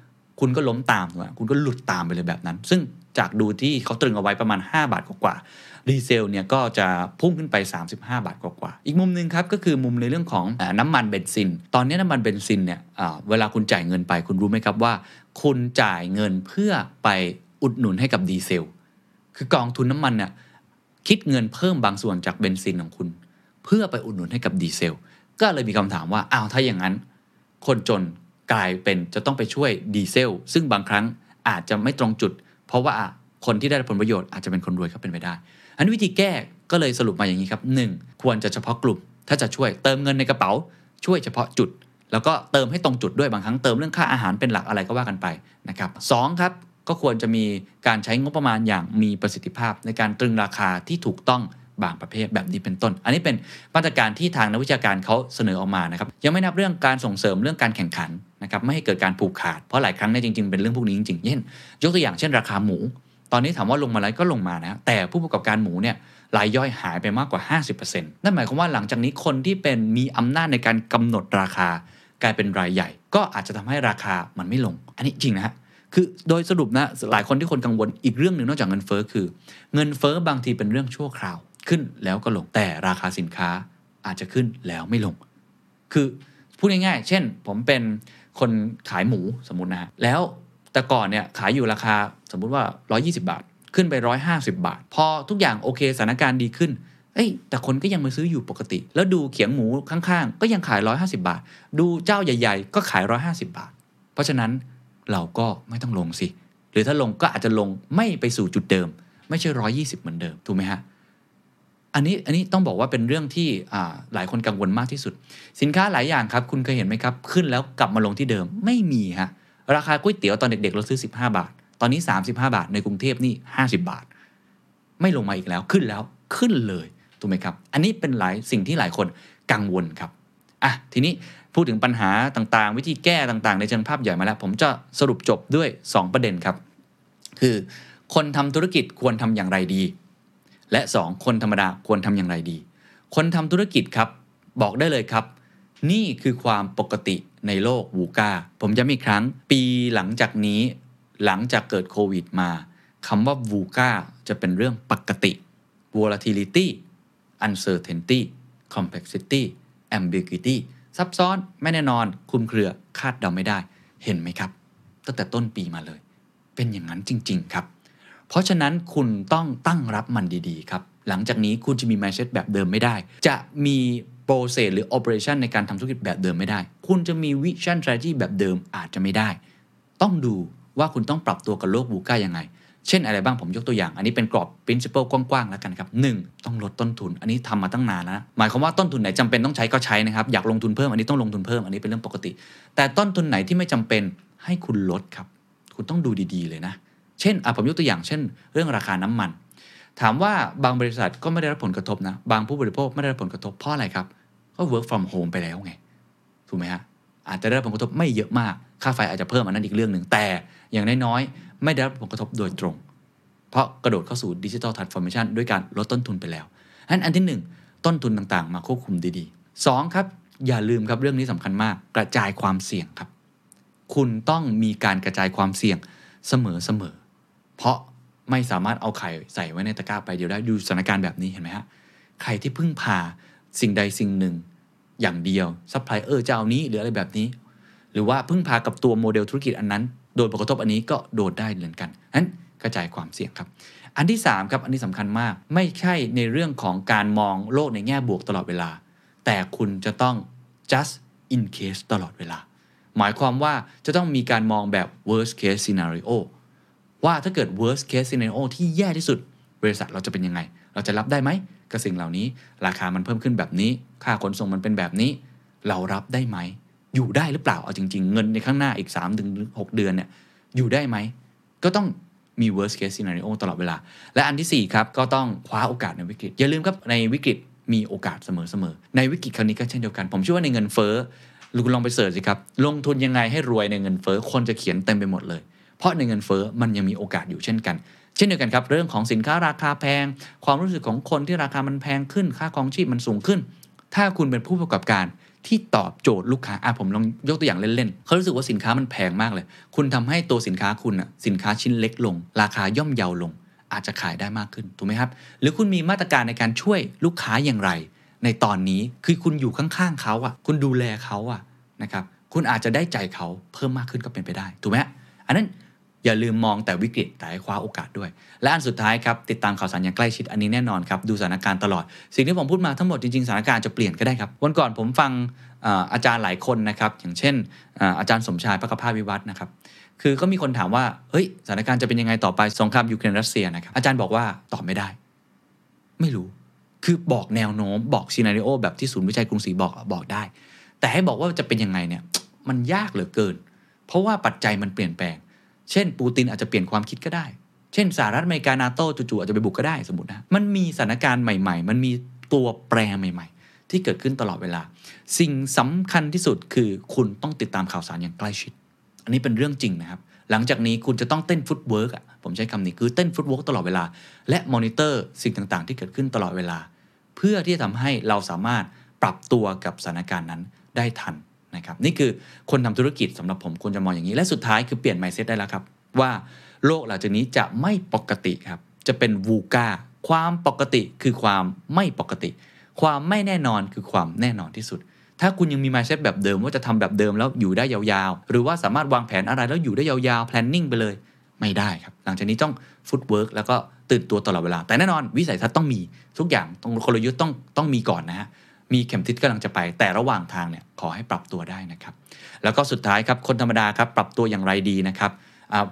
คุณก็ล้มตามถูกไหมคุณก็หลุดตามไปเลยแบบนั้น ซึ่งจากดูที่เขาตรึงเอาไว้ประมาณ 5 บาทกว่าดีเซลเนี่ยก็จะพุ่งขึ้นไป 35 บาทกว่าๆอีกมุมหนึ่งครับก็คือมุมในเรื่องของอน้ำมันเบนซิน ตอนนี้น้ำมันเบนซินเนี่ยเวลาคุณจ่ายเงินไป คุณรู้ไหมครับว่า คุณจ่ายเงินเพื่อไปอุดหนุนให้กับดีเซล คือกองทุนน้ำมันเนี่ยคิดเงินเพิ่มบางส่วนจากเบนซินของคุณ เพื่อไปอุดหนุนให้กับดีเซล ก็เลยมีคำถามว่าอ้าวถ้าอย่างนั้น คนจนกลายเป็นจะต้องไปช่วยดีเซล ซึ่งบางครั้งอาจจะไม่ตรงจุด เพราะว่าคนที่ได้ผลประโยชน์อาจจะเป็นคนรวยก็เป็นไปได้ อันวิธีแก้ก็เลยสรุปมาอย่างนี้ครับ 1. ควรจะเฉพาะกลุ่ม ถ้าจะช่วยเติมเงินในกระเป๋า ช่วยเฉพาะจุด แล้วก็เติมให้ตรงจุดด้วยบางครั้งเติมเรื่องค่าอาหารเป็นหลักอะไรก็ว่ากันไปนะครับสองครับ ก็ควรจะมีการใช้งบประมาณอย่างมีประสิทธิภาพ ในการตรึงราคาที่ถูกต้องบางประเภทแบบนี้เป็นต้น อันนี้เป็นมาตรการที่ทางนักวิชาการเขาเสนอออกมานะครับ ยังไม่นับเรื่องการส่งเสริมเรื่องการแข่งขันนะครับ ไม่ให้เกิดการผูกขาด เพราะหลายครั้งเนี่ยจริงๆ เป็นเรื่องพวกนี้จริงๆ เช่น ยกตัวอย่างเช่นราคาหมู ตอนนี้ถามว่าลงมาแล้วก็ลงมานะ แต่ผู้ประกอบการหมูเนี่ยรายย่อยหายไปมากกว่า 50%นั่นหมายความว่าหลังจากนี้คนที่เป็นมีอำนาจในการกำหนดราคา กลายเป็นรายใหญ่ ก็อาจจะทำให้ราคามันไม่ลง อันนี้จริงนะฮะ คือโดยสรุปนะหลายคนที่คนกังวลอีกเรื่องหนึ่งนอกจากเงินเฟ้อคือ เงินเฟ้อบางทีเป็นเรื่องชั่วคราว ขึ้นแล้วก็ลงแต่ราคาสินค้าอาจจะขึ้นแล้วไม่ลง คือพูดง่ายๆ เช่น ผมเป็นคนขายหมูสมมตินะฮะแล้วแต่ก่อนเนี่ยขายอยู่ราคาสมมุติว่า 120 บาท ขึ้นไป 150 บาท พอทุกอย่างโอเคสถานการณ์ดีขึ้นเอ้ยแต่คนก็ยังมาซื้ออยู่ปกติ แล้วดูเขียงหมูข้างๆ ก็ยังขาย 150 บาท ดูเจ้าใหญ่ ๆ ก็ขาย 150 บาท เพราะฉะนั้น เราก็ไม่ต้องลงสิ หรือถ้าลงก็อาจจะลงไม่ไปสู่จุดเดิม ไม่ใช่120เหมือนเดิม ถูกไหมฮะ อันนี้อันนี้ต้องบอกว่าเป็นเรื่องที่หลายคนกังวลมากที่สุด สินค้าหลายอย่างครับ คุณเคยเห็นไหมครับ ขึ้นแล้วกลับมาลงที่เดิมไม่มีฮะราคาก๋วยเตี๋ยวตอนเด็กๆเราซื้อ 15 บาท ตอนนี้ 35 บาท ในกรุงเทพนี่ 50 บาท ไม่ลงมาอีกแล้วขึ้นแล้วขึ้นเลยถูกไหมครับ อันนี้เป็นหลายสิ่งที่หลายคนกังวลครับ อะทีนี้พูดถึงปัญหาต่างๆ วิธีแก้ต่างๆ ในเชิงภาพใหญ่มาแล้ว ผมจะสรุปจบด้วย 2 ประเด็นครับ คือคนทำธุรกิจควรทำอย่างไรดี และ 2 คนธรรมดาควรทำอย่างไรดี คนทำธุรกิจครับ บอกได้เลยครับ นี่คือความปกติในโลกวูกาผมจะมีครั้งปีหลังจากนี้ หลังจากเกิดโควิดมาคำว่าวูกาจะเป็นเรื่องปกติ volatility uncertainty complexity ambiguity ซับซ้อนไม่แน่นอนคุมเครือคาดเดาไม่ได้ เห็นไหมครับ ตั้งแต่ต้นปีมาเลย เป็นอย่างนั้นจริง ๆ ครับ เพราะฉะนั้นคุณต้องตั้งรับมันดีๆ ครับ หลังจากนี้คุณจะมี mindset แบบเดิมไม่ได้ จะมีโปรเซสหรือ operation ในการทำธุรกิจแบบเดิมไม่ได้ คุณจะมี vision strategy แบบเดิมอาจจะไม่ได้ ต้องดูว่าคุณต้องปรับตัวกับโลกบูก้ายังไง เช่นอะไรบ้างผมยกตัวอย่าง อันนี้เป็นกรอบ principle กว้างๆแล้วกันครับ 1. ต้องลดต้นทุน อันนี้ทำมาตั้งนานแล้วนะหมายความว่าต้นทุนไหนจำเป็นต้องใช้ก็ใช้นะครับอยากลงทุนเพิ่มอันนี้ต้องลงทุนเพิ่มอันนี้เป็นเรื่องปกติ แต่ต้นทุนไหนที่ไม่จำเป็นให้คุณลดครับ คุณต้องดูดีๆเลยนะ เช่นอะผมยกตัวอย่างเช่น เรื่องราคาน้ำมัน ถามว่าบางบริษัทก็ไม่ได้รับผลกระทบนะ บางผู้บริโภคไม่ได้รับผลกระทบเพราะอะไรครับก็ work from home ไปแล้วไงถูกไหมฮะอาจจะได้รับผลกระทบไม่เยอะมาก ค่าไฟอาจจะเพิ่มอันนั้นอีกเรื่องหนึ่งแต่อย่างน้อยๆ ไม่ได้รับผลกระทบโดยตรง เพราะกระโดดเข้าสู่ digital transformation ด้วยการลดต้นทุนไปแล้วอันอันที่ 1 ต้นทุนต่างๆ มาควบคุมดีๆ 2 ครับ อย่าลืมครับเรื่องนี้สำคัญมาก กระจายความเสี่ยงครับ คุณต้องมีการกระจายความเสี่ยงเสมอๆเพราะไม่สามารถเอาไข่ใส่ไว้ในตะกร้าใบเดียวได้ดูสถานการณ์แบบนี้เห็นไหมฮะใครที่พึ่งพาสิ่งใดสิ่งหนึ่ง อย่างเดียวซัพพลายเออร์เจ้านี้หรืออะไรแบบนี้ หรือว่าพึ่งพากับตัวโมเดลธุรกิจอันนั้น โดนผลกระทบอันนี้ก็โดนได้เหมือนกันนั้นกระจายความเสี่ยงครับ อันที่3ครับอันนี้สำคัญมาก ไม่ใช่ในเรื่องของการมองโลกในแง่บวกตลอดเวลา แต่คุณจะต้อง just in case ตลอดเวลา หมายความว่าจะต้องมีการมองแบบ worst case scenario ว่าถ้าเกิด worst case scenario ที่แย่ที่สุด บริษัทเราจะเป็นยังไง เราจะรับได้ไหมกับสิ่งเหล่านี้ ราคามันเพิ่มขึ้นแบบนี้ ค่าขนส่งมันเป็นแบบนี้ เรารับได้ไหม อยู่ได้หรือเปล่าเอาจริง ๆ เงินในข้างหน้าอีก3ถึง6เดือนเนี่ยอยู่ได้ไหม ก็ต้องมี worst case scenario ตลอดเวลา และอันที่ 4 ครับ ก็ต้องคว้าโอกาสในวิกฤต อย่าลืมครับในวิกฤตมีโอกาสเสมอๆในวิกฤตครั้งนี้ก็เช่นเดียวกัน ผมเชื่อว่าในเงินเฟ้อคุณลองไปเสิร์ชสิครับลงทุนยังไงให้รวยในเงินเฟ้อคนจะเขียนเต็มไปหมดเลย เพราะในเงินเฟ้อมันยังมีโอกาสอยู่เช่นกันเช่นเดียวกันครับเรื่องของสินค้าราคาแพง ความรู้สึกของคนที่ราคามันแพงขึ้น ค่าครองชีพมันสูงขึ้น ถ้าคุณเป็นผู้ประกอบการ ที่ตอบโจทย์ลูกค้าอะผมลองยกตัวอย่างเล่นๆเขารู้สึกว่าสินค้ามันแพงมากเลย คุณทำให้ตัวสินค้าคุณอะสินค้าชิ้นเล็กลง ราคาย่อมเยาลง อาจจะขายได้มากขึ้นถูกไหมครับ หรือคุณมีมาตรการในการช่วยลูกค้าอย่างไร ในตอนนี้คือคุณอยู่ข้างๆเขาอะ คุณดูแลเขาอะนะครับคุณอาจจะได้ใจเขาเพิ่มมากขึ้นก็เป็นไปได้ถูกไหมฮะอันนั้น อย่าลืมมองแต่วิกฤตแต่ให้คว้าโอกาสด้วย และอันสุดท้ายครับติดตามข่าวสารอย่างใกล้ชิดอันนี้แน่นอนครับดูสถานการณ์ตลอด สิ่งที่ผมพูดมาทั้งหมดจริงๆสถานการณ์จะเปลี่ยนก็ได้ครับวันก่อนผมฟังอาจารย์หลายคนนะครับอย่างเช่น อาจารย์สมชายภคภาสน์วิวัฒน์นะครับคือก็มีคนถามว่าเฮ้ยสถานการณ์จะเป็นยังไงต่อไปสงครามยูเครนรัสเซียนะครับอาจารย์บอกว่าตอบไม่ได้ ไม่รู้ คือบอกแนวโน้มบอก scenario แบบที่ศูนย์วิจัยกรุงศรีบอกบอกได้ แต่ให้บอกว่าจะเป็นยังไงเนี่ยมันยากเหลือเกิน เพราะว่าปัจจัยมันเปลี่ยนแปลง เช่น ปูตินอาจจะเปลี่ยนความคิดก็ได้ เช่นสหรัฐอเมริกานาโต้จู่ๆอาจจะไปบุกก็ได้สมมตินะมันมีสถานการณ์ใหม่ ๆ มันมีตัวแปรใหม่ ๆ ที่เกิดขึ้นตลอดเวลา สิ่งสำคัญที่สุดคือคุณต้องติดตามข่าวสารอย่างใกล้ชิด อันนี้เป็นเรื่องจริงนะครับ หลังจากนี้คุณจะต้องเต้น footwork อะผมใช้คำนี้คือเต้น footwork ตลอดเวลา และมอนิเตอร์สิ่งต่างๆ ที่เกิดขึ้นตลอดเวลา เพื่อที่จะทำให้เราสามารถปรับตัวกับสถานการณ์นั้นได้ทัน นะครับนี่คือคนทำธุรกิจสำหรับผมควรจะมองอย่างนี้ และสุดท้ายคือเปลี่ยน mindset ได้แล้วครับ ว่าโลกหลังจากนี้จะไม่ปกติครับ จะเป็นวูกาความปกติคือความไม่ปกติ ความไม่แน่นอนคือความแน่นอนที่สุด ถ้าคุณยังมี mindset แบบเดิมว่าจะทำแบบเดิมแล้วอยู่ได้ยาวๆ หรือว่าสามารถวางแผนอะไรแล้วอยู่ได้ยาวๆ planning ไปเลยไม่ได้ครับ หลังจากนี้ต้อง footwork แล้วก็ตื่นตัวตลอดเวลา แต่แน่นอนวิสัยทัศน์ต้องมีทุกอย่างต้องกลยุทธ์ต้องต้องมีก่อนนะฮะ มีเข็มทิศกำลังจะไป แต่ระหว่างทางเนี่ยขอให้ปรับตัวได้นะครับ แล้วก็สุดท้ายครับคนธรรมดาครับปรับตัวอย่างไรดีนะครับ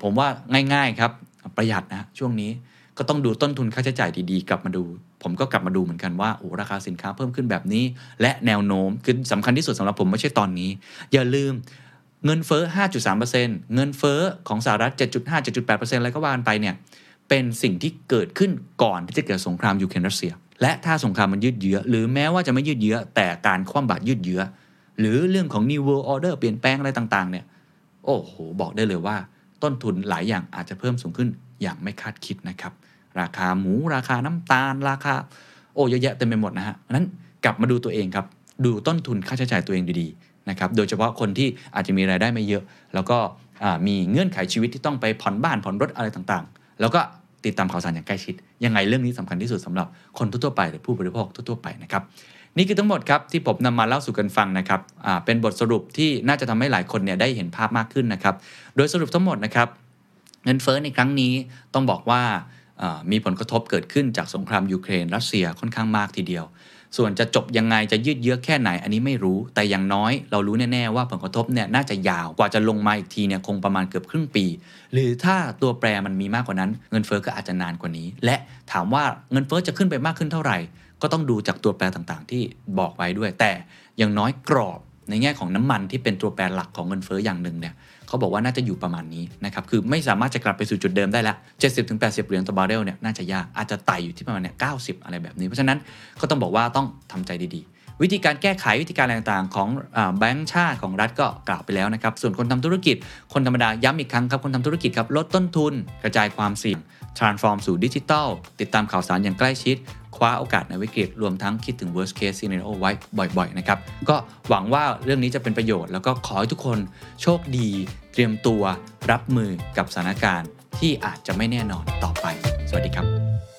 ผมว่าง่ายๆครับประหยัดนะช่วงนี้ก็ต้องดูต้นทุนค่าใช้จ่ายดีๆ กลับมาดู ผมก็กลับมาดูเหมือนกันว่าโอ้ราคาสินค้าเพิ่มขึ้นแบบนี้ และแนวโน้มคือสำคัญที่สุดสำหรับผมไม่ใช่ตอนนี้ อย่าลืมเงินเฟ้อ 5.3%เงินเฟ้อของสหรัฐ 7.5 7.8%อะไรก็ว่ากันไปเนี่ยเป็นสิ่งที่เกิดขึ้นก่อนที่จะเกิดสงครามยูเครนรัสเซีย และถ้าสงครามมันยืดเยื้อ หรือแม้ว่าจะไม่ยืดเยื้อ แต่การคว่ำบาตรยืดเยื้อ หรือเรื่องของ New World Order เปลี่ยนแปลงอะไรต่างๆ เนี่ย โอ้โห บอกได้เลยว่า ต้นทุนหลายอย่างอาจจะเพิ่มสูงขึ้นอย่างไม่คาดคิดนะครับ ราคาหมู ราคาน้ำตาล ราคา โอ้เยอะแยะเต็มไปหมดนะฮะนั้นกลับมาดูตัวเองครับ ดูต้นทุนค่าใช้จ่ายตัวเองดีๆนะครับ โดยเฉพาะคนที่อาจจะมีรายได้ไม่เยอะ แล้วก็มีเงื่อนไขชีวิตที่ต้องไปผ่อนบ้านผ่อนรถอะไรต่างๆ แล้วก็ ติดตามข่าวสารอย่างใกล้ชิด ยังไงเรื่องนี้สำคัญที่สุดสำหรับคนทั่วไปหรือผู้บริโภคทั่วไปนะครับนี่คือทั้งหมดครับที่ผมนำมาเล่าสู่กันฟังนะครับเป็นบทสรุปที่น่าจะทำให้หลายคนเนี่ยได้เห็นภาพมากขึ้นนะครับโดยสรุปทั้งหมดนะครับเงินเฟ้อในครั้งนี้ต้องบอกว่ามีผลกระทบเกิดขึ้นจากสงครามยูเครนรัสเซียค่อนข้างมากทีเดียว ส่วนจะจบยังไงจะยืดเยื้อแค่ไหนอันนี้ไม่รู้ แต่อย่างน้อยเรารู้แน่ๆว่าผลกระทบเนี่ยน่าจะยาวกว่าจะลงมาอีกทีเนี่ยคงประมาณเกือบครึ่งปี หรือถ้าตัวแปรมันมีมากกว่านั้น เงินเฟ้อก็อาจจะนานกว่านี้ และถามว่าเงินเฟ้อจะขึ้นไปมากขึ้นเท่าไหร่ ก็ต้องดูจากตัวแปรต่างๆ ที่บอกไว้ด้วย แต่อย่างน้อยกรอบในแง่ของน้ำมันที่เป็นตัวแปรหลักของเงินเฟ้ออย่างหนึ่งเนี่ย เขาบอกว่าน่าจะอยู่ประมาณนี้นะครับคือไม่สามารถจะกลับไปสู่จุดเดิมได้แล้ว70-80 เหรียญต่อบาร์เรลเนี่ยน่าจะยากอาจจะไต่อยู่ที่ประมาณเนี่ย90 อะไรแบบนี้ เพราะฉะนั้นก็ต้องบอกว่าต้องทำใจดีๆ วิธีการแก้ไขวิธีการอะไรต่างๆ ของอแบงก์ชาติของรัฐก็กล่าวไปแล้วนะครับส่วนคนทำธุรกิจ คนธรรมดาย้ำอีกครั้งครับคนทำธุรกิจครับลดต้นทุน กระจายความเสี่ยง transform สู่ดิจิทัลติดตามข่าวสารอย่างใกล้ชิด ว้าโอกาสในวิกฤตรวมทั้งคิดถึง worst case scenario ไว้บ่อยๆนะครับก็หวังว่าเรื่องนี้จะเป็นประโยชน์ แล้วก็ขอให้ทุกคนโชคดี เตรียมตัวรับมือกับสถานการณ์ที่อาจจะไม่แน่นอนต่อไป สวัสดีครับ